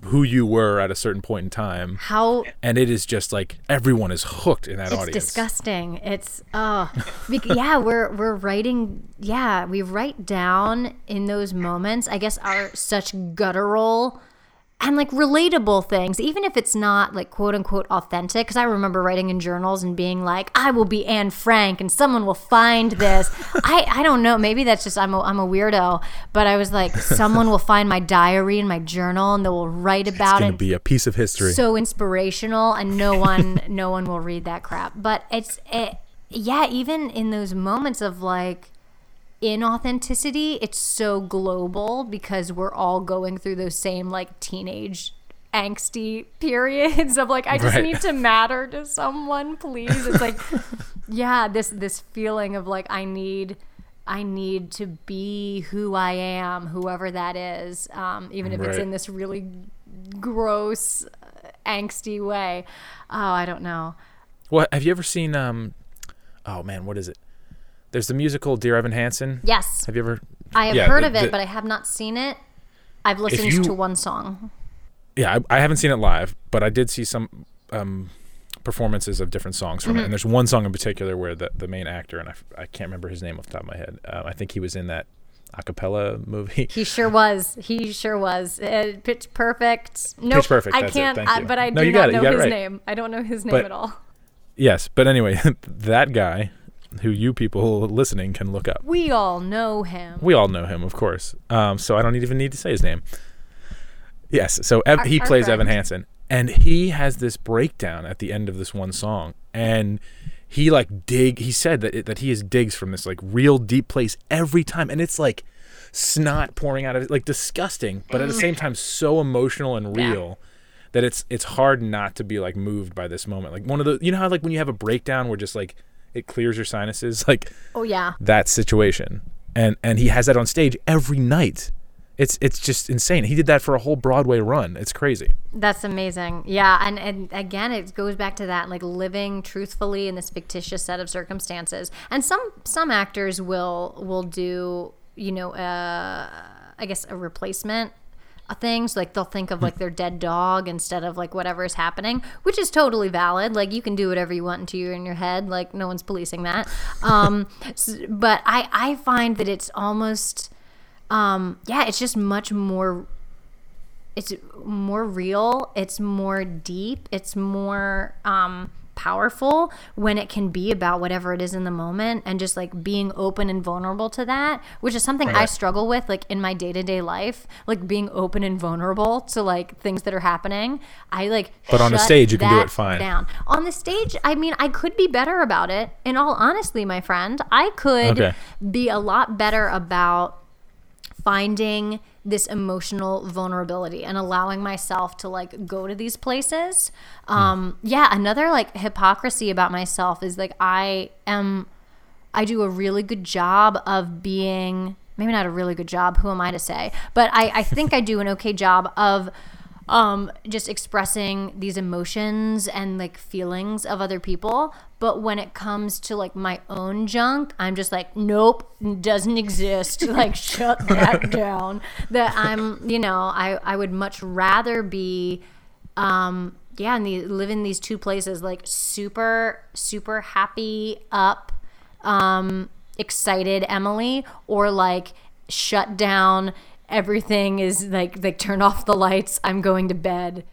S1: who you were at a certain point in time.
S2: how
S1: And it is just like everyone is hooked in that
S2: it's
S1: audience.
S2: It's disgusting it's oh yeah we're we're writing yeah we write down in those moments i guess our such guttural and like relatable things, even if it's not like quote unquote authentic. Because I remember writing in journals and being like, "I will be Anne Frank, and someone will find this." I I don't know. Maybe that's just I'm a, I'm a weirdo, but I was like, someone will find my diary and my journal, and they will write about it.
S1: be a piece of history.
S2: So inspirational, and no one no one will read that crap. But it's it, yeah, even in those moments of like inauthenticity, it's so global because we're all going through those same like teenage angsty periods of like I just
S1: Right.
S2: need to matter to someone, please. It's like yeah, this this feeling of like I need I need to be who I am, whoever that is, um, even if it's in this really gross, uh, angsty way. Oh, I don't know.
S1: what have you ever seen? Um, oh man, what is it? There's the musical Dear Evan Hansen.
S2: Yes,
S1: Have you ever?
S2: I have
S1: Yeah,
S2: heard
S1: the-
S2: of it,
S1: the-
S2: but I have not seen it. I've listened
S1: you-
S2: to one song.
S1: Yeah, I, I haven't seen it live, but I did see some um, performances of different songs from it. And there's one song in particular where the, the main actor, and I, I can't remember his name off the top of my head. Uh, I think he was in that a cappella movie.
S2: He sure was. He sure was. Uh, pitch perfect. No, nope, Pitch
S1: Perfect,
S2: I
S1: that's it.
S2: can't.
S1: Thank
S2: I, but I
S1: No,
S2: do
S1: you got
S2: not
S1: it. You
S2: know
S1: got
S2: his
S1: right.
S2: name. I don't know his name
S1: But-
S2: at all.
S1: yes, but anyway, that guy who you people listening can look up.
S2: We all know him.
S1: We all know him, of course. Um, so I don't even need to say his name. Yes. So Ev-
S2: Our-
S1: he
S2: our
S1: plays Evan
S2: friend.
S1: Hansen, and he has this breakdown at the end of this one song, and he like dig. He said that it, that he is digs from this like real deep place every time, and it's like snot pouring out of it, like disgusting, but at the same time so emotional and
S2: Yeah.
S1: real. That it's it's hard not to be like moved by this moment. Like one of the you know how like when you have a breakdown where just like it clears your sinuses, like
S2: Oh yeah.
S1: that situation and and he has that on stage every night it's it's just insane he did that for a whole broadway run it's crazy
S2: That's amazing. Yeah, and and again, it goes back to that like living truthfully in this fictitious set of circumstances. And some some actors will will do you know uh, I guess a replacement things like they'll think of like their dead dog instead of like whatever is happening which is totally valid. Like you can do whatever you want into your in your head. Like no one's policing that. Um but i i find that it's almost um yeah it's just much more it's more real. It's more deep. It's more um powerful when it can be about whatever it is in the moment and just like being open and vulnerable to that which is something i struggle with like in my day-to-day life like being open and vulnerable to like things that are happening i like
S1: But on the stage, you can do it fine.
S2: down on the stage i mean i could be better about it in all honesty my friend i could
S1: Okay.
S2: be a lot better about finding this emotional vulnerability and allowing myself to like go to these places. Um, yeah, another like hypocrisy about myself is like I am, I do a really good job of being, maybe not a really good job, who am I to say? But I, I think I do an okay job of um just expressing these emotions and like feelings of other people. But when it comes to like my own junk i'm just like nope doesn't exist. Like shut that down. That i'm you know i i would much rather be um yeah and the, live in these two places like super super happy up um excited emily or like shut down everything is like like turn off the lights i'm going to bed.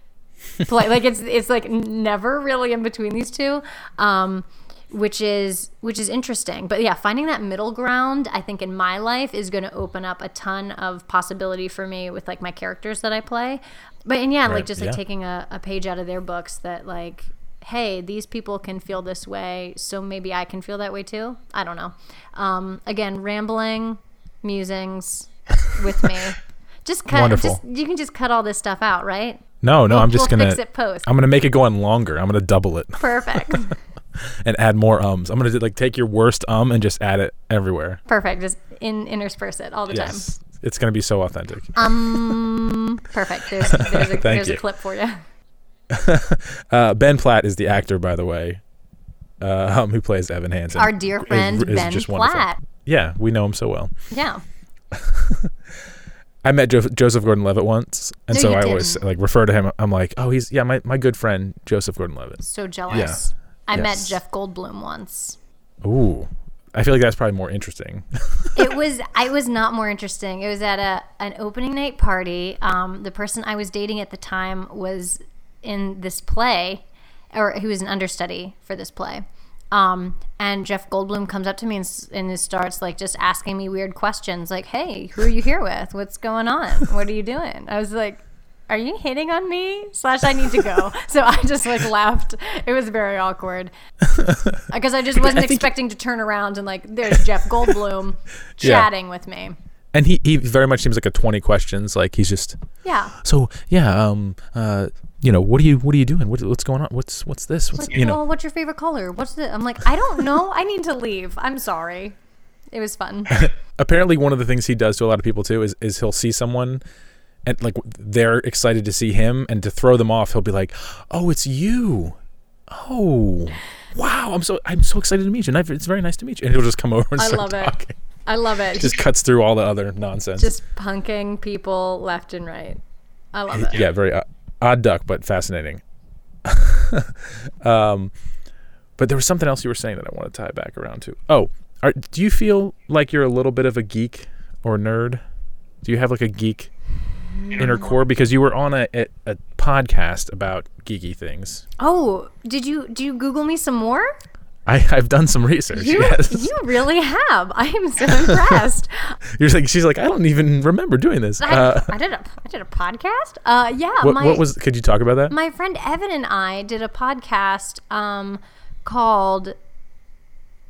S2: Play, like it's it's like never really in between these two um which is which is interesting. But yeah finding that middle ground i think in my life is going to open up a ton of possibility for me with like my characters that i play. But and yeah like just like
S1: yeah.
S2: taking a, a page out of their books that like hey these people can feel this way so maybe i can feel that way too? I don't know. Um again rambling musings with me. Just cut
S1: Wonderful.
S2: just you can just cut all this stuff out right?
S1: No no
S2: We'll-
S1: i'm just
S2: we'll
S1: gonna
S2: fix it post.
S1: i'm gonna make it go on longer. I'm gonna double it.
S2: Perfect.
S1: And add more ums. I'm gonna do, like take your worst um and just add it everywhere.
S2: Perfect. Just in intersperse it all the time.
S1: yes. It's gonna be so authentic.
S2: Um perfect. There's there's, a, there's a clip for you
S1: uh, ben platt is the actor by the way uh, um, who plays evan hansen.
S2: Our dear friend
S1: is
S2: Ben
S1: just wonderful.
S2: Platt.
S1: yeah we know him so well.
S2: Yeah
S1: I met jo- Joseph Gordon-Levitt once, and
S2: No,
S1: so I always
S2: didn't.
S1: like refer to him. I'm like, oh, he's yeah, my, my good friend Joseph Gordon-Levitt.
S2: so jealous Yeah. i met jeff goldblum once
S1: Ooh, I feel like that's probably more interesting.
S2: it was I was not more interesting. It was at a an opening night party. Um, the person I was dating at the time was in this play, or he was an understudy for this play. Um, and Jeff Goldblum comes up to me and, and starts like just asking me weird questions, like, "Hey, who are you here with? What's going on? What are you doing?" I was like, "Are you hitting on me?" Slash, I need to go. so I just like laughed. It was very awkward because I just wasn't
S1: I
S2: expecting to turn around and like there's Jeff Goldblum
S1: Yeah.
S2: chatting with me.
S1: and he, he very much seems like a 20 questions. Like he's just,
S2: Yeah.
S1: so yeah, um, uh, you know, what are you, what are you doing? What, what's going on? What's, what's this? What's,
S2: Like,
S1: you know,
S2: well, what's your favorite color? What's the? I'm like, I don't know. I need to leave. I'm sorry. It was fun.
S1: apparently one of the things he does to a lot of people too is, is he'll see someone and like they're excited to see him and to throw them off he'll be like oh it's you oh wow i'm so i'm so excited to meet you and I've- it's very nice to meet you and he'll just come over and
S2: I
S1: start
S2: love it. I love it.
S1: just cuts through all the other nonsense
S2: just punking people left and right. I love it.
S1: yeah very uh, odd, duck but fascinating. Um but there was something else you were saying that i want to tie back around to. Oh are, do you feel like you're a little bit of a geek or nerd? Do you have like a geek inner core? Because you were on a, a, a podcast about geeky things.
S2: Oh, did you do you Google me some more?
S1: I, I've done some research.
S2: You
S1: yes,
S2: you really have. I am so impressed.
S1: you're like she's like I don't even remember doing this.
S2: I,
S1: Uh,
S2: I did a I did a podcast. Uh, yeah.
S1: what,
S2: my,
S1: what was? Could you talk about that?
S2: my friend Evan and I did a podcast um, called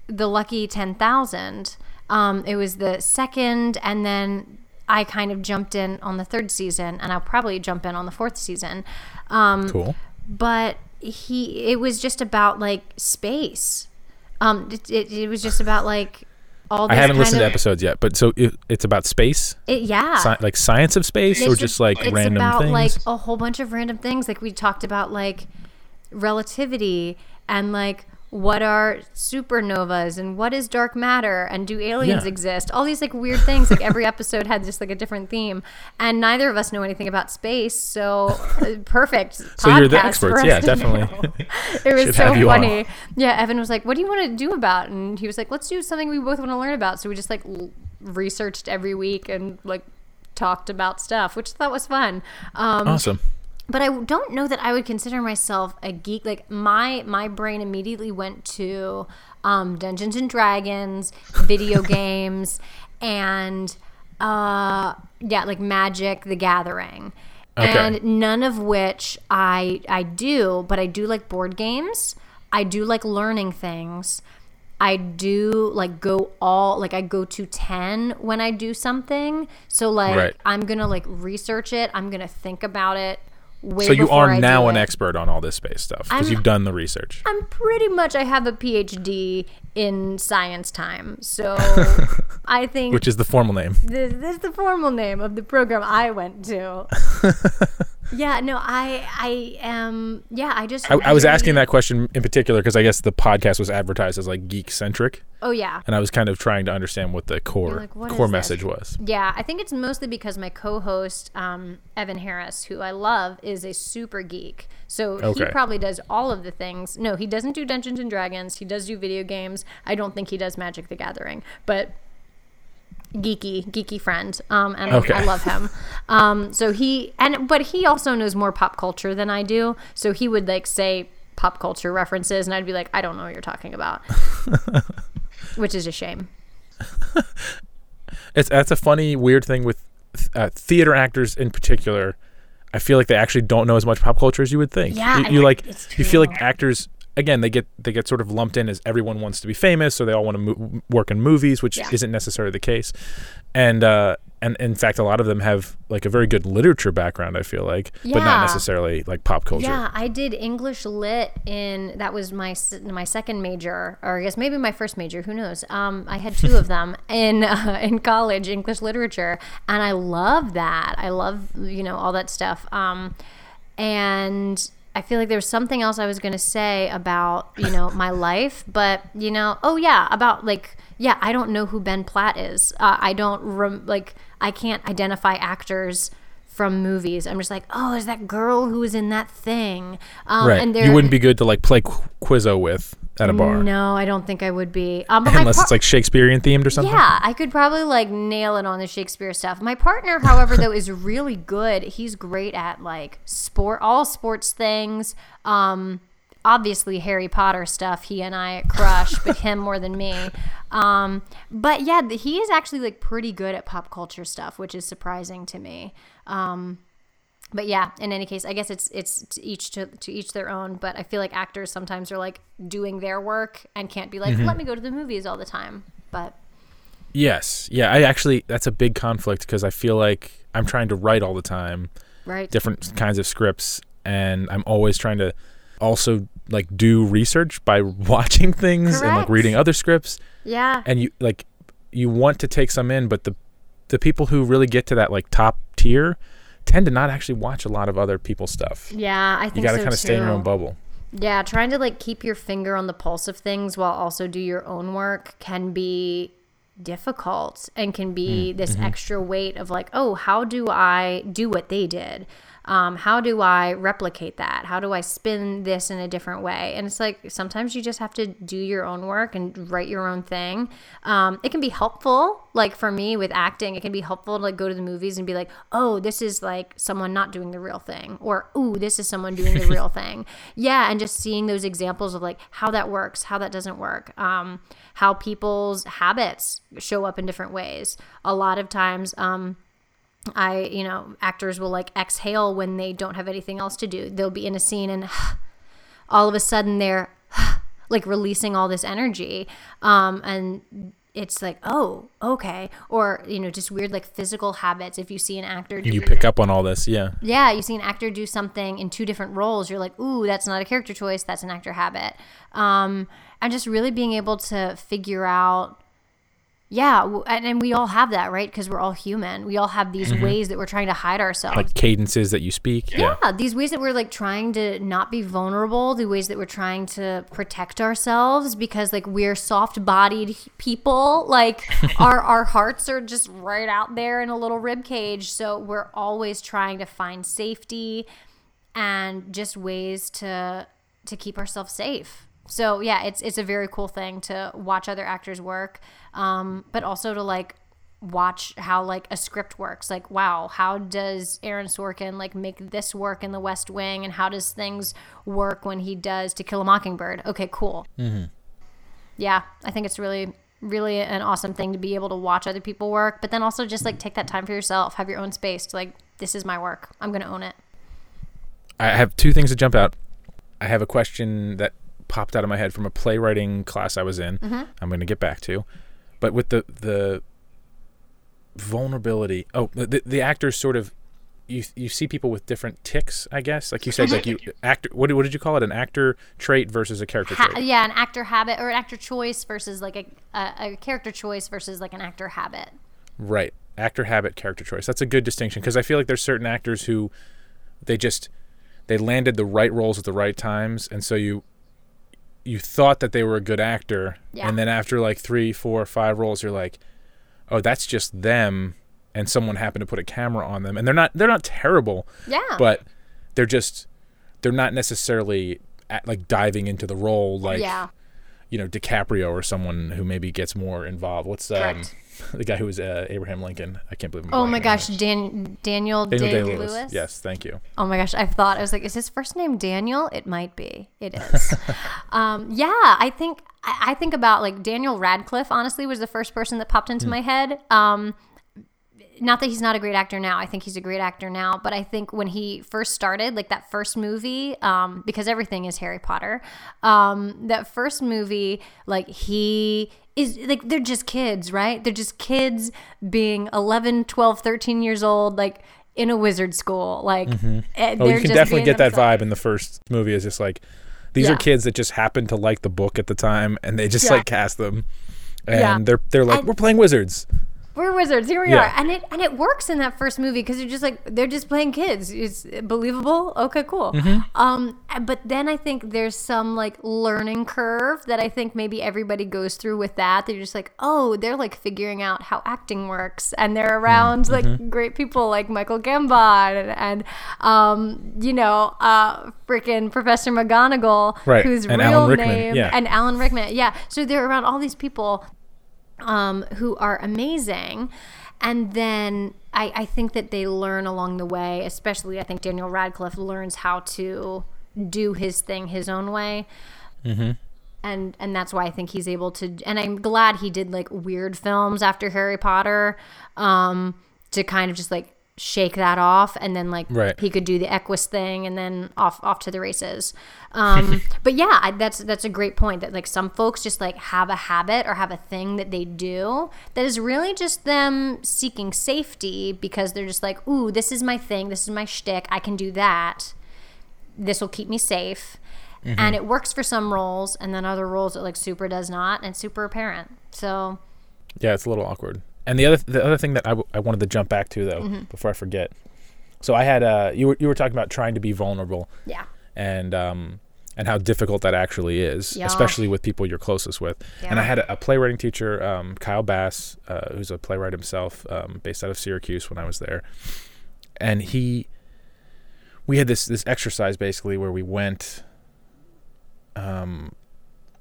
S2: The Lucky 10,000. Um, it was the second, and then I kind of jumped in on the third season, and I'll probably jump in on the fourth season. Um,
S1: cool.
S2: But he, it was just about like space. Um, it, it, it was just about like all.
S1: I haven't listened to episodes yet, but so it, it's about space,
S2: It, yeah.
S1: Sci- like science of space, or
S2: It's
S1: just like
S2: it's
S1: random
S2: about
S1: things.
S2: like a whole bunch of random things like we talked about like relativity and like what are supernovas and what is dark matter and do aliens
S1: Yeah.
S2: exist? All these like weird things. Like every episode had just like a different theme. And neither of us know anything about space so uh, perfect
S1: So you're the experts, yeah, definitely.
S2: it was so
S1: you on.
S2: funny yeah evan was like what do you want to do about? And he was like let's do something we both want to learn about. So we just like l- researched every week and like talked about stuff which i thought was fun. Um,
S1: awesome.
S2: But I don't know that I would consider myself a geek. Like my my brain immediately went to um, Dungeons and Dragons, video games, and uh, yeah, like Magic: The Gathering.
S1: Okay.
S2: And none of which I I do, but I do like board games. I do like learning things. I do like go all like I go to 10 when I do something. So like
S1: Right.
S2: I'm going to like research it. I'm going to think about it way
S1: So you are
S2: I
S1: now an expert on all this space stuff because you've done the research.
S2: I'm pretty much I have a PhD in science time. So I think
S1: Which is the formal name.
S2: this, this is the formal name of the program I went to. yeah, no, I I am yeah, I just
S1: I, I was asking that question in particular because I guess the podcast was advertised as like geek centric,
S2: Oh yeah.
S1: and I was kind of trying to understand what the core
S2: like, what
S1: core
S2: is this?
S1: message was.
S2: Yeah, I think it's mostly because my co-host um, Evan Harris, who I love, is a super geek. So he probably does all of the things. No, he doesn't do Dungeons and Dragons. He does do video games. I don't think he does Magic: The Gathering, but geeky, geeky friend. Um, and
S1: Okay.
S2: I love him. Um, so he and but he also knows more pop culture than I do. So he would like say pop culture references, and I'd be like, I don't know what you're talking about, which is a shame.
S1: It's that's a funny weird thing with uh, theater actors in particular. I feel like they actually don't know as much pop culture as you would think.
S2: Yeah,
S1: you, you like you feel like actors again they get they get sort of lumped in as everyone wants to be famous, so they all want to mo- work in movies, which
S2: Yeah.
S1: isn't necessarily the case. And uh, and in fact, a lot of them have like a very good literature background. I feel like, but not necessarily like pop culture.
S2: Yeah, I did English lit in that was my my second major, or I guess maybe my first major. Who knows? Um, I had two of them in uh, in college, English literature, and I love that. I love you know all that stuff. Um, and I feel like there was something else I was going to say about you know my life, but you know, oh yeah, about like yeah, I don't know who Ben Platt is. Uh, I don't rem- like I can't identify actors from movies. I'm just like, oh, is that girl who was in that thing? Um,
S1: Right.
S2: And
S1: you wouldn't be good to like play Qu- Quizzo with at a bar,
S2: No, I don't think I would be. Um,
S1: unless
S2: par-
S1: it's like Shakespearean themed or something.
S2: Yeah, I could probably like nail it on the Shakespeare stuff. My partner, however, though, is really good. He's great at like sport, all sports things. Um, obviously Harry Potter stuff. He and I crush, but him more than me. Um, but yeah, he is actually like pretty good at pop culture stuff, which is surprising to me. Um, but yeah, in any case, I guess it's it's to each to, to each their own. But I feel like actors sometimes are like doing their work and can't be like, mm-hmm. let me go to the movies all the time. But
S1: Yes. Yeah. I actually that's a big conflict because I feel like I'm trying to write all the time,
S2: right,
S1: different kinds of scripts, and I'm always trying to also like do research by watching things and like reading other scripts.
S2: yeah,
S1: and you like you want to take some in but the the people who really get to that like top tier tend to not actually watch a lot of other people's stuff
S2: yeah. I think
S1: you got to
S2: so
S1: kind of stay in your own bubble
S2: Yeah, trying to like keep your finger on the pulse of things while also do your own work can be difficult and can be
S1: Mm,
S2: this
S1: mm-hmm.
S2: extra weight of like, oh, how do I do what they did? Um, how do I replicate that? How do I spin this in a different way? And it's like sometimes you just have to do your own work and write your own thing. Um, it can be helpful, like for me with acting, it can be helpful to like go to the movies and be like, oh, this is like someone not doing the real thing, or ooh, this is someone doing the real thing. Yeah, and just seeing those examples of like how that works, how that doesn't work, um, how people's habits show up in different ways. A lot of times, um, I, you know, actors will like exhale when they don't have anything else to do. They'll be in a scene and all of a sudden they're like releasing all this energy. Um, and it's like, oh, okay. Or, you know, just weird like physical habits. If you see an actor do
S1: you pick up on all this yeah
S2: yeah, you see an actor do something in two different roles. You're like, ooh, that's not a character choice. That's an actor habit. Um, and just really being able to figure out, yeah, and, and we all have that, right? Because we're all human. We all have these mm-hmm. ways that we're trying to hide ourselves.
S1: like cadences that you speak yeah,
S2: yeah, these ways that we're like trying to not be vulnerable, the ways that we're trying to protect ourselves because like we're soft-bodied people, like our our hearts are just right out there in a little rib cage, so we're always trying to find safety and just ways to to keep ourselves safe. So yeah, it's it's a very cool thing to watch other actors work, um, but also to like watch how like a script works. Like, wow, how does Aaron Sorkin like make this work in The West Wing, and how does things work when he does To Kill a Mockingbird? Okay, cool. Yeah, I think it's really really an awesome thing to be able to watch other people work, but then also just like take that time for yourself, have your own space to like this is my work. I'm gonna own it.
S1: i have two things to jump out i have a question that popped out of my head from a playwriting class i was in
S2: Mm-hmm.
S1: i'm going to get back to but with the the vulnerability oh the, the, actors sort of you you see people with different ticks i guess like you said like you actor what, did- what did you call it an actor trait versus a character
S2: Ha-
S1: trait
S2: yeah, an actor habit or an actor choice versus like a, a, a character choice versus like an actor habit.
S1: Right. Actor habit, character choice. That's a good distinction because I feel like there's certain actors who they just they landed the right roles at the right times, and so you you thought that they were a good actor,
S2: Yeah.
S1: and then after like three, four, five roles, you're like, oh, that's just them, and someone happened to put a camera on them, and they're not they're not terrible,
S2: Yeah.
S1: but they're just they're not necessarily at, like diving into the role like
S2: yeah.
S1: you know DiCaprio or someone who maybe gets more involved. What's um,
S2: Correct.
S1: the guy who was uh, Abraham Lincoln? I can't believe. I'm
S2: Oh my gosh, Dan- Daniel,
S1: Daniel
S2: Day. Lewis.
S1: Yes, thank you.
S2: Oh my gosh, I thought I was like, is his first name Daniel? It might be. It is. um, yeah, I think I, I think about like Daniel Radcliffe. Honestly, was the first person that popped into my head. Um, not that he's not a great actor now. I think he's a great actor now. But I think when he first started, like that first movie, um, because everything is Harry Potter, um, that first movie, like he is like, they're just kids, right? They're just kids being 11, 12, 13 years old, like in a wizard school. Like, eh,
S1: Oh, you can definitely get that vibe in the first movie. Is just like these
S2: Yeah.
S1: are kids that just happen to like the book at the time, and they just
S2: Yeah.
S1: like cast them, and
S2: Yeah.
S1: they're they're like
S2: And-
S1: we're playing wizards.
S2: We're wizards. Here we
S1: Yeah.
S2: are, and it and it works in that first movie because you're just like they're just playing kids. It's believable. Okay, cool.
S1: Mm-hmm.
S2: Um, but then I think there's some like learning curve that I think maybe everybody goes through with that. They're just like, oh, they're like figuring out how acting works, and they're around
S1: Mm-hmm.
S2: like great people like Michael Gambon and, and um, you know, uh, freaking Professor McGonagall,
S1: Right,
S2: whose
S1: and
S2: real name
S1: yeah.
S2: and Alan Rickman. Yeah. So they're around all these people um, who are amazing. And then I, I think that they learn along the way, especially I think Daniel Radcliffe learns how to do his thing his own way. And, and that's why I think he's able to. And I'm glad he did like weird films after Harry Potter um, to kind of just like shake that off. And then like
S1: Right.
S2: he could do the Equus thing and then off off to the races. Um, but yeah, I, that's that's a great point that like some folks just like have a habit or have a thing that they do that is really just them seeking safety because they're just like, ooh, this is my thing, this is my shtick, I can do that. This will keep me safe. And it works for some roles, and then other roles it like super does not, and super apparent. So
S1: Yeah, it's a little awkward. And the other the other thing that I, w- I wanted to jump back to though
S2: Mm-hmm.
S1: before I forget. So I had uh you were you were talking about trying to be vulnerable
S2: yeah,
S1: and um and how difficult that actually is,
S2: Yeah.
S1: especially with people you're closest with. Yeah. And I had a, a playwriting teacher, um, Kyle Bass, uh, who's a playwright himself, um, based out of Syracuse when I was there, and he we had this this exercise basically where we went um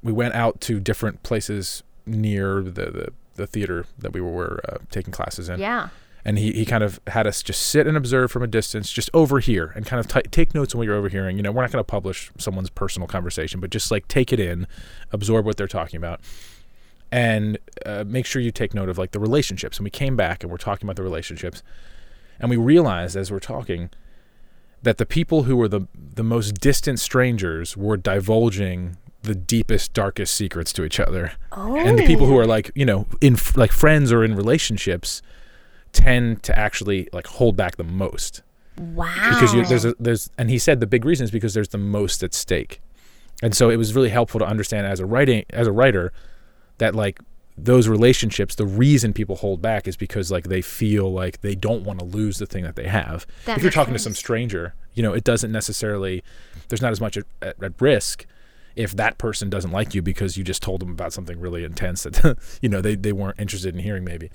S1: we went out to different places near the the, the theater that we were uh, taking classes in
S2: yeah,
S1: and he, he kind of had us just sit and observe from a distance, just overhear and kind of t- take notes on what you're overhearing. You know, we're not going to publish someone's personal conversation, but just like take it in, absorb what they're talking about, and uh, make sure you take note of like the relationships. And we came back and we're talking about the relationships, and we realized as we're talking that the people who were the the most distant strangers were divulging the deepest, darkest secrets to each other.
S2: Oh,
S1: and the oh. people who are like you know in f- like friends or in relationships tend to actually like hold back the most.
S2: Wow,
S1: because you, there's a, there's and he said the big reason is because there's the most at stake. And so it was really helpful to understand as a writing as a writer that like those relationships the reason people hold back is because like they feel like they don't want to lose the thing that they have.
S2: That
S1: if you're talking to some stranger you know it doesn't necessarily there's not as much at, at risk if that person doesn't like you because you just told them about something really intense that you know they, they weren't interested in hearing maybe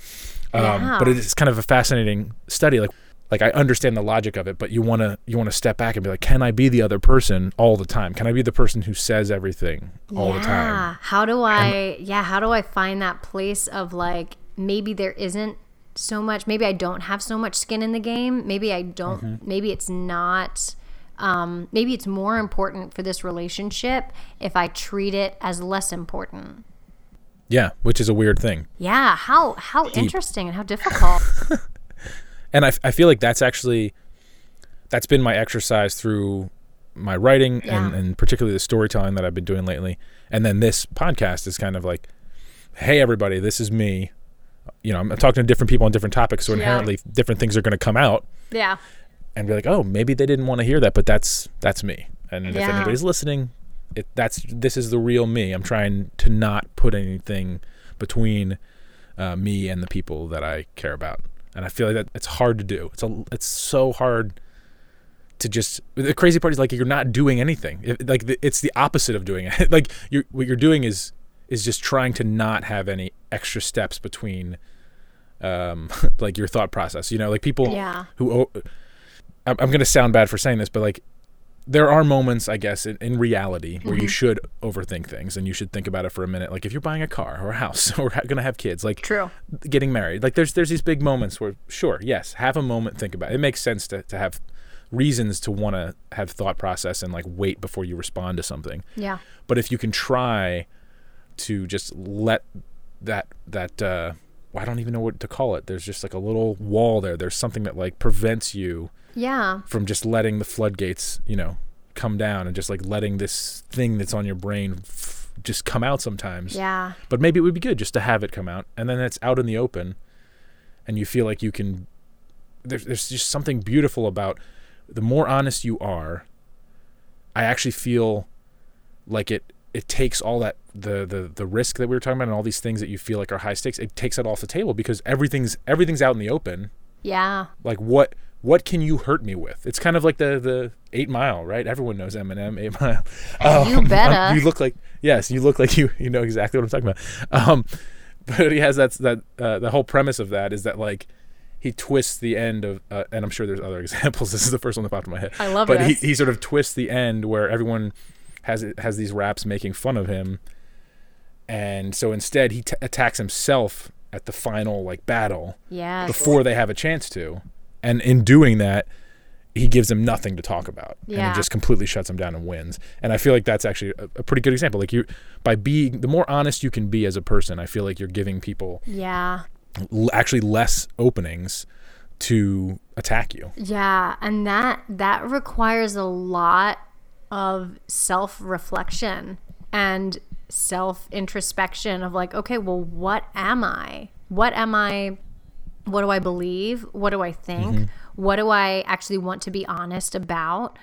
S1: um, but it is kind of a fascinating study like like I understand the logic of it, but you want to you want to step back and be like, can I be the other person all the time? Can I be the person who says everything all the time?
S2: Yeah. How do I? yeah. How do I find that place of like maybe there isn't so much. Maybe I don't have so much skin in the game. Maybe I don't.
S1: Mm-hmm.
S2: Maybe it's not. Um, maybe it's more important for this relationship if I treat it as less important.
S1: Yeah, which is a weird thing.
S2: Yeah. How how interesting and how difficult.
S1: and I, I feel like that's actually that's been my exercise through my writing and,
S2: Yeah.
S1: and particularly the storytelling that I've been doing lately. And then this podcast is kind of like, hey everybody, this is me. You know, I'm talking to different people on different topics, so
S2: Yeah.
S1: inherently different things are going to come out
S2: yeah.
S1: And be like, oh, maybe they didn't want to hear that, but that's that's me. And if anybody's listening, it that's this is the real me. I'm trying to not put anything between uh, me and the people that I care about, and I feel like that it's hard to do. It's a it's so hard to just the crazy part is like you're not doing anything. It, like the, it's the opposite of doing it. like you're what you're doing is is just trying to not have any extra steps between um like your thought process. You know, like people
S2: Yeah.
S1: who I'm, I'm going to sound bad for saying this, but like there are moments, I guess, in, in reality where you should overthink things and you should think about it for a minute. Like if you're buying a car or a house or ha- going to have kids, like
S2: True.
S1: getting married, like there's there's these big moments where sure, yes, have a moment, think about it. It makes sense to, to have reasons to want to have thought process and like wait before you respond to something.
S2: Yeah.
S1: But if you can try to just let that that uh I don't even know what to call it. There's just like a little wall there. There's something that like prevents you
S2: Yeah.
S1: from just letting the floodgates, you know, come down and just like letting this thing that's on your brain f- just come out sometimes.
S2: Yeah.
S1: But maybe it would be good just to have it come out and then it's out in the open and you feel like you can there's there's just something beautiful about the more honest you are, I actually feel like it it takes all that the the the risk that we were talking about and all these things that you feel like are high stakes. It takes it off the table because everything's everything's out in the open.
S2: Yeah.
S1: Like what what can you hurt me with? It's kind of like the the Eight Mile, right? Everyone knows Eminem, Eight Mile.
S2: You
S1: Um,
S2: better.
S1: You look like yes, you look like you you know exactly what I'm talking about. Um, but he has that that uh, the whole premise of that is that like he twists the end of, uh, and I'm sure there's other examples. This is the first one that popped in my head.
S2: I love it.
S1: but he,
S2: this.
S1: he sort of twists the end where everyone has has these raps making fun of him, and so instead he t- attacks himself at the final like battle
S2: Yes.
S1: before they have a chance to, and in doing that, he gives them nothing to talk about, and
S2: Yeah.
S1: it just completely shuts them down and wins. And I feel like that's actually a, a pretty good example. Like you, by being the more honest you can be as a person, I feel like you're giving people
S2: Yeah.
S1: l- actually less openings to attack you.
S2: Yeah, and that that requires a lot of self-reflection and self-introspection of like, okay, well, what am I? What am I? What do I believe? What do I think? What do I actually want to be honest about?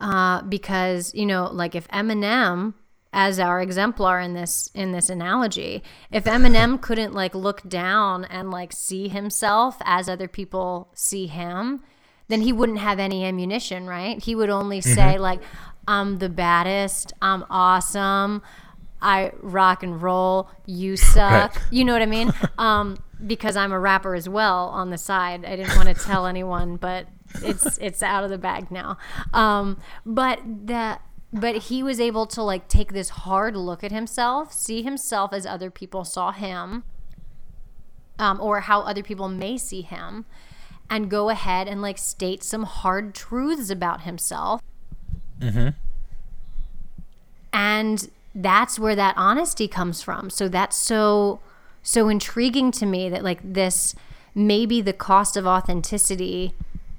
S2: Uh, because you know, like if Eminem as our exemplar in this in this analogy if eminem couldn't like look down and like see himself as other people see him then he wouldn't have any ammunition right he would only say like i'm the baddest i'm awesome i rock and roll you suck.
S1: Right.
S2: you know what i mean? Um because i'm a rapper as well on the side. I didn't want to tell anyone but it's it's out of the bag now. Um but that but he was able to like take this hard look at himself see himself as other people saw him um, or how other people may see him and go ahead and like state some hard truths about himself. Mm-hmm. and that's where that honesty comes from so that's so so intriguing to me that like this maybe the cost of authenticity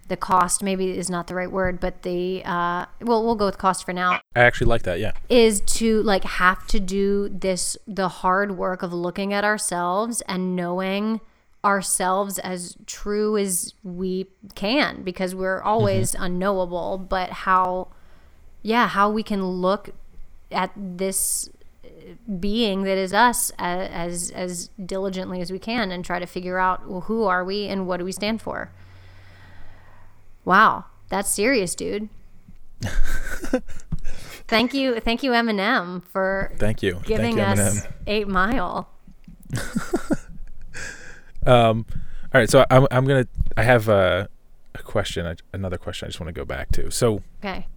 S2: the cost maybe is not the right word but the uh well we'll go with cost for now
S1: I actually like that. Yeah.
S2: is to like have to do this the hard work of looking at ourselves and knowing ourselves as true as we can because we're always unknowable but how yeah how we can look at this uh, being that is us as as diligently as we can and try to figure out well who are we and what do we stand for wow that's serious dude thank you thank you eminem for
S1: Thank you.
S2: giving
S1: Thank you,
S2: us
S1: Eminem.
S2: eight mile
S1: Um, all right, so I'm I'm gonna I have a, a question, another question. I just want to go back to. So,
S2: okay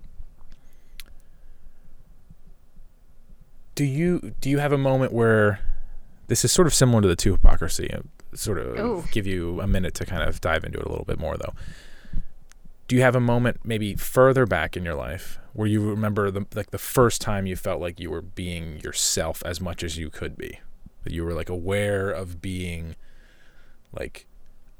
S1: do you do you have a moment where this is sort of similar to the two hypocrisy? uh, Sort of
S2: Ooh.
S1: give you a minute to kind of dive into it a little bit more, though. Do you have a moment maybe further back in your life where you remember the like the first time you felt like you were being yourself as much as you could be? That you were like aware of being like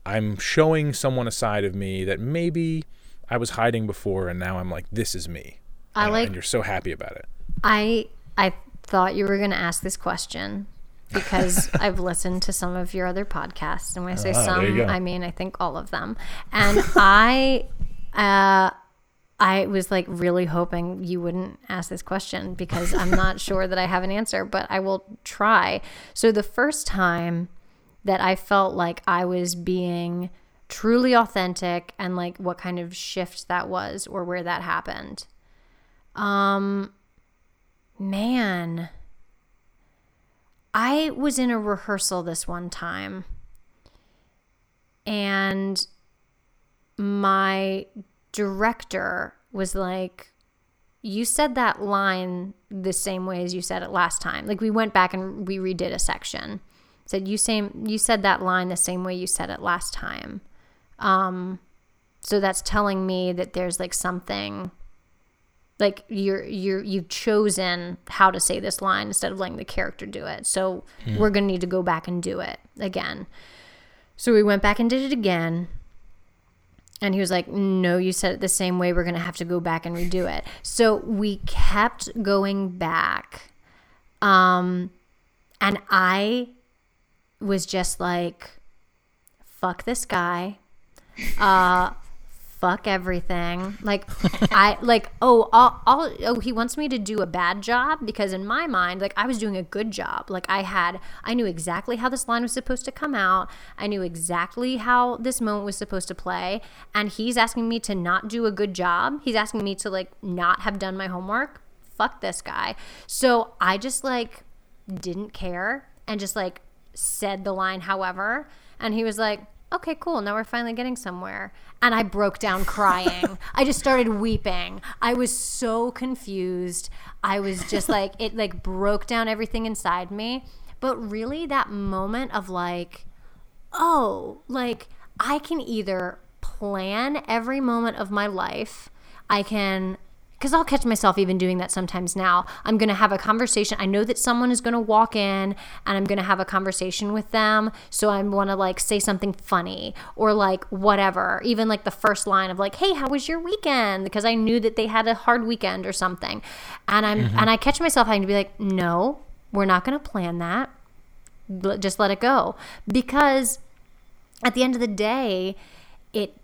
S1: I'm showing someone a side of me that maybe I was hiding before and now I'm like this is me.
S2: I
S1: and,
S2: like-
S1: and you're so happy about it.
S2: I I thought you were going to ask this question because I've listened to some of your other podcasts, and when I say
S1: Ah,
S2: some. I mean I think all of them. And I, uh, I was like really hoping you wouldn't ask this question because I'm not sure that I have an answer, but I will try. So the first time that I felt like I was being truly authentic and like what kind of shift that was or where that happened. Um man. I was in a rehearsal this one time and my director was like you said that line the same way as you said it last time. Like we went back and we redid a section. Said you same you said that line the same way you said it last time. Um so that's telling me that there's like something like you're you're you've chosen how to say this line instead of letting the character do it. So we're gonna need to go back and do it again. So we went back and did it again. And he was like, No, you said it the same way. We're going to have to go back and redo it. So we kept going back. Um, and I was just like, Fuck this guy. Uh, fuck everything. Like I like oh I'll, I'll oh he wants me to do a bad job because in my mind like I was doing a good job. Like I had I knew exactly how this line was supposed to come out. I knew exactly how this moment was supposed to play and he's asking me to not do a good job. He's asking me to like not have done my homework. Fuck this guy. So I just like didn't care and just like said the line however and he was like okay, cool. Now we're finally getting somewhere. And I broke down crying. I just started weeping. I was so confused. I was just like, it like broke down everything inside me. But really, that moment of like, oh, like I can either plan every moment of my life, I can because I'll catch myself even doing that sometimes now. I'm going to have a conversation. I know that someone is going to walk in and I'm going to have a conversation with them. So I want to like say something funny or like whatever. Even like the first line of like, "Hey, how was your weekend?" because I knew that they had a hard weekend or something. And I'm mm-hmm. and I catch myself having to be like, "No, we're not going to plan that. Just let it go." Because at the end of the day, it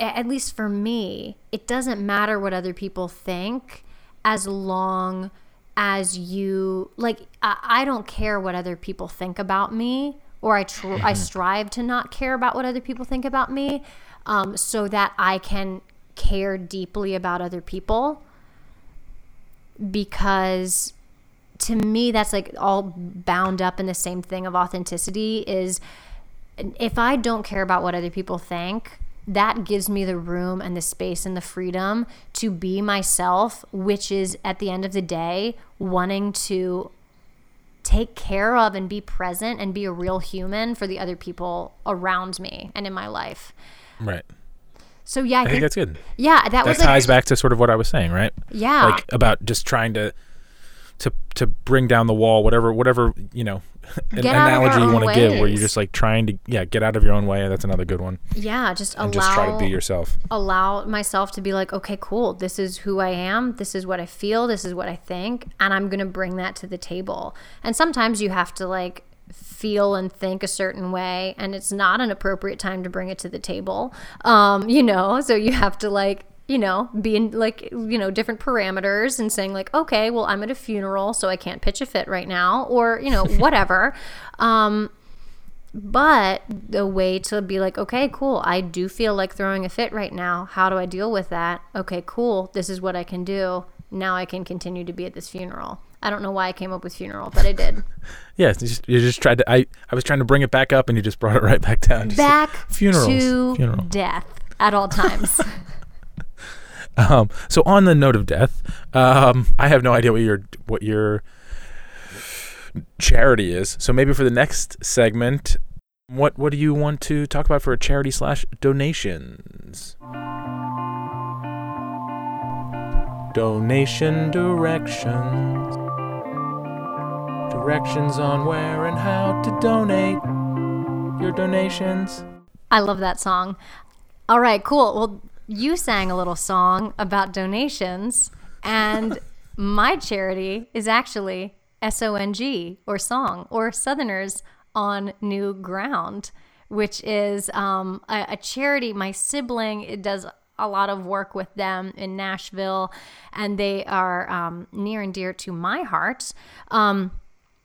S2: at least for me, it doesn't matter what other people think as long as you like I, I don't care what other people think about me or I tr- I mm-hmm. strive to not care about what other people think about me um, so that I can care deeply about other people because to me that's like all bound up in the same thing of authenticity is if I don't care about what other people think that gives me the room and the space and the freedom to be myself, which is at the end of the day, wanting to take care of and be present and be a real human for the other people around me and in my life.
S1: Right.
S2: So yeah, I,
S1: I think, think, that's good.
S2: Yeah, that,
S1: that
S2: was
S1: ties like, back to sort of what I was saying, right?
S2: Yeah,
S1: like about just trying to to to bring down the wall, whatever whatever you know an analogy you want to give, where you're just like trying to yeah get out of your own way. That's another good one.
S2: Yeah, just
S1: and
S2: allow
S1: just try to be yourself.
S2: Allow myself to be like, okay, cool. This is who I am. This is what I feel. This is what I think, and I'm gonna bring that to the table. And sometimes you have to like feel and think a certain way and it's not an appropriate time to bring it to the table um you know so you have to like you know, being like, you know, different parameters and saying, like, okay, well, I'm at a funeral, so I can't pitch a fit right now, or, you know, whatever. um, but the way to be like, okay, cool, I do feel like throwing a fit right now. How do I deal with that? Okay, cool, this is what I can do. Now I can continue to be at this funeral. I don't know why I came up with funeral, but I did.
S1: yeah, you just, you just tried to. I, I was trying to bring it back up, and you just brought it right back down.
S2: Just back funerals, to funeral. death at all times.
S1: Um, so on the note of death, um, I have no idea what your what your charity is. So maybe for the next segment, what what do you want to talk about for a charity slash donations? Donation directions. Directions on where and how to donate your donations.
S2: I love that song. All right, cool. Well, you sang a little song about donations, and my charity is actually SONG or song or Southerners on New Ground, which is um, a, a charity. My sibling it does a lot of work with them in Nashville, and they are um, near and dear to my heart. Um,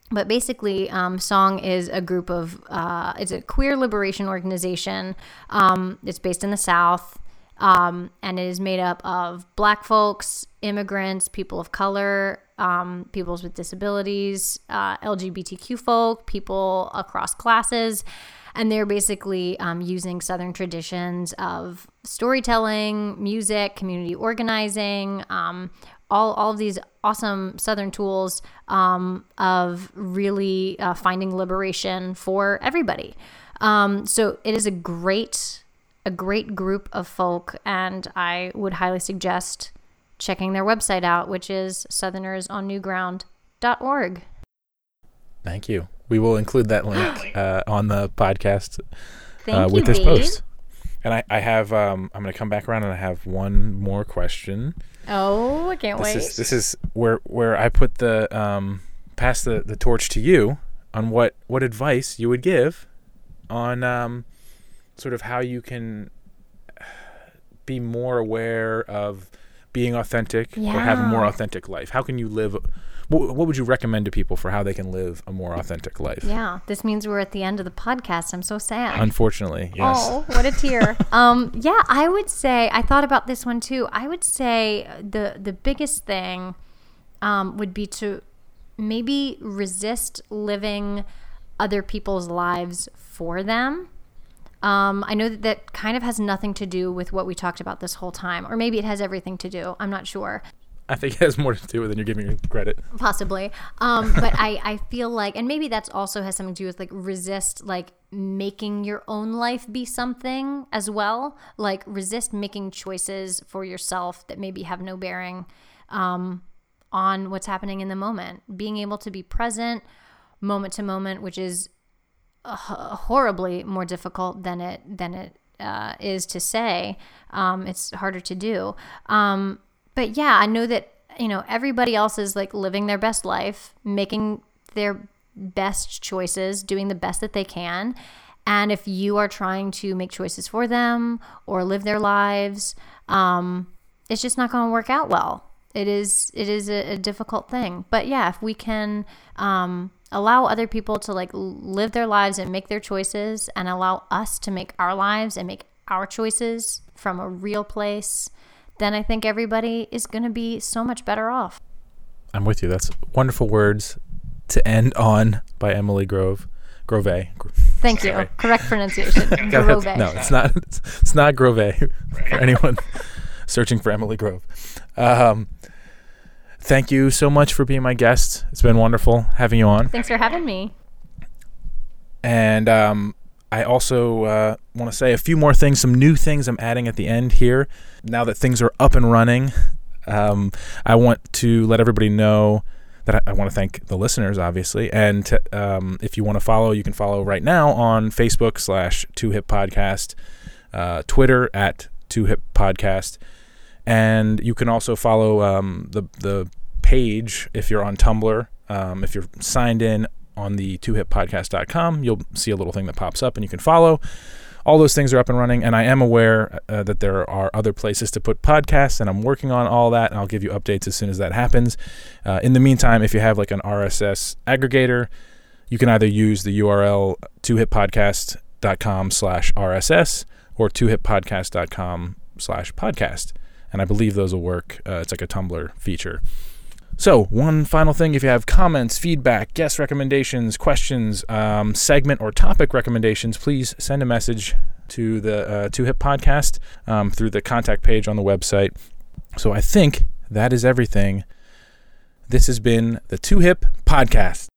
S2: but basically, um, Song is a group of, uh, it's a queer liberation organization. Um, it's based in the South. Um, and it is made up of black folks, immigrants, people of color, um, peoples with disabilities, uh, LGBTQ folk, people across classes. And they're basically um, using Southern traditions of storytelling, music, community organizing, um, all, all of these awesome Southern tools um, of really uh, finding liberation for everybody. Um, so it is a great a great group of folk, and I would highly suggest checking their website out, which is southernersonnewground.org.
S1: Thank you. We will include that link uh, on the podcast uh, with you, this post. And I, I have, um, I'm going to come back around and I have one more question.
S2: Oh, I can't
S1: this
S2: wait.
S1: Is, this is where where I put the um, pass the, the torch to you on what what advice you would give on um, sort of how you can be more aware of being authentic or have a more authentic life? How can you live? What, what would you recommend to people for how they can live a more authentic life?
S2: Yeah, this means we're at the end of the podcast. I'm so sad.
S1: Unfortunately, yes.
S2: Oh, what a tear. um, yeah, I would say I thought about this one too. I would say the the biggest thing um, would be to maybe resist living other people's lives for them. Um, I know that that kind of has nothing to do with what we talked about this whole time, or maybe it has everything to do. I'm not sure.
S1: I think it has more to do with than you're giving it credit.
S2: possibly um but i i feel like and maybe that's also has something to do with like resist like making your own life be something as well like resist making choices for yourself that maybe have no bearing um on what's happening in the moment being able to be present moment to moment which is horribly more difficult than it than it uh, is to say. Um, it's harder to do. Um, but yeah i know that you know everybody else is like living their best life making their best choices doing the best that they can. And if you are trying to make choices for them or live their lives um, it's just not going to work out well. It is it is a, a difficult thing. But yeah if we can um, allow other people to like live their lives and make their choices and allow us to make our lives and make our choices from a real place then i think everybody is going to be so much better off
S1: I'm with you. That's wonderful words to end on by Emily Grove. Grove. Gro-
S2: thank you
S1: Sorry.
S2: correct pronunciation Grove.
S1: No, it's not. It's, it's not Grove for anyone searching for Emily Grove. Um, thank you so much for being my guest. It's been wonderful having you on.
S2: thanks for having me
S1: And um, I also uh, want to say a few more things, some new things I'm adding at the end here. Now that things are up and running, um, I want to let everybody know that I, I want to thank the listeners, obviously. And to, um, if you want to follow, you can follow right now on Facebook slash Two Hip Podcast, uh, Twitter at Two Hip Podcast, and you can also follow um, the the page if you're on Tumblr. Um, if you're signed in on the twohippodcast.com, you'll see a little thing that pops up and you can follow. All those things are up and running, and I am aware uh, that there are other places to put podcasts, and I'm working on all that, and I'll give you updates as soon as that happens. Uh, in the meantime, if you have like an RSS aggregator, you can either use the URL twohippodcast.com slash RSS or twohippodcast.com slash podcast. And I believe those will work. Uh, it's like a Tumblr feature. So, one final thing if you have comments, feedback, guest recommendations, questions, um, segment or topic recommendations, please send a message to the uh, Two Hip Podcast um, through the contact page on the website. So, I think that is everything. This has been the Two Hip Podcast.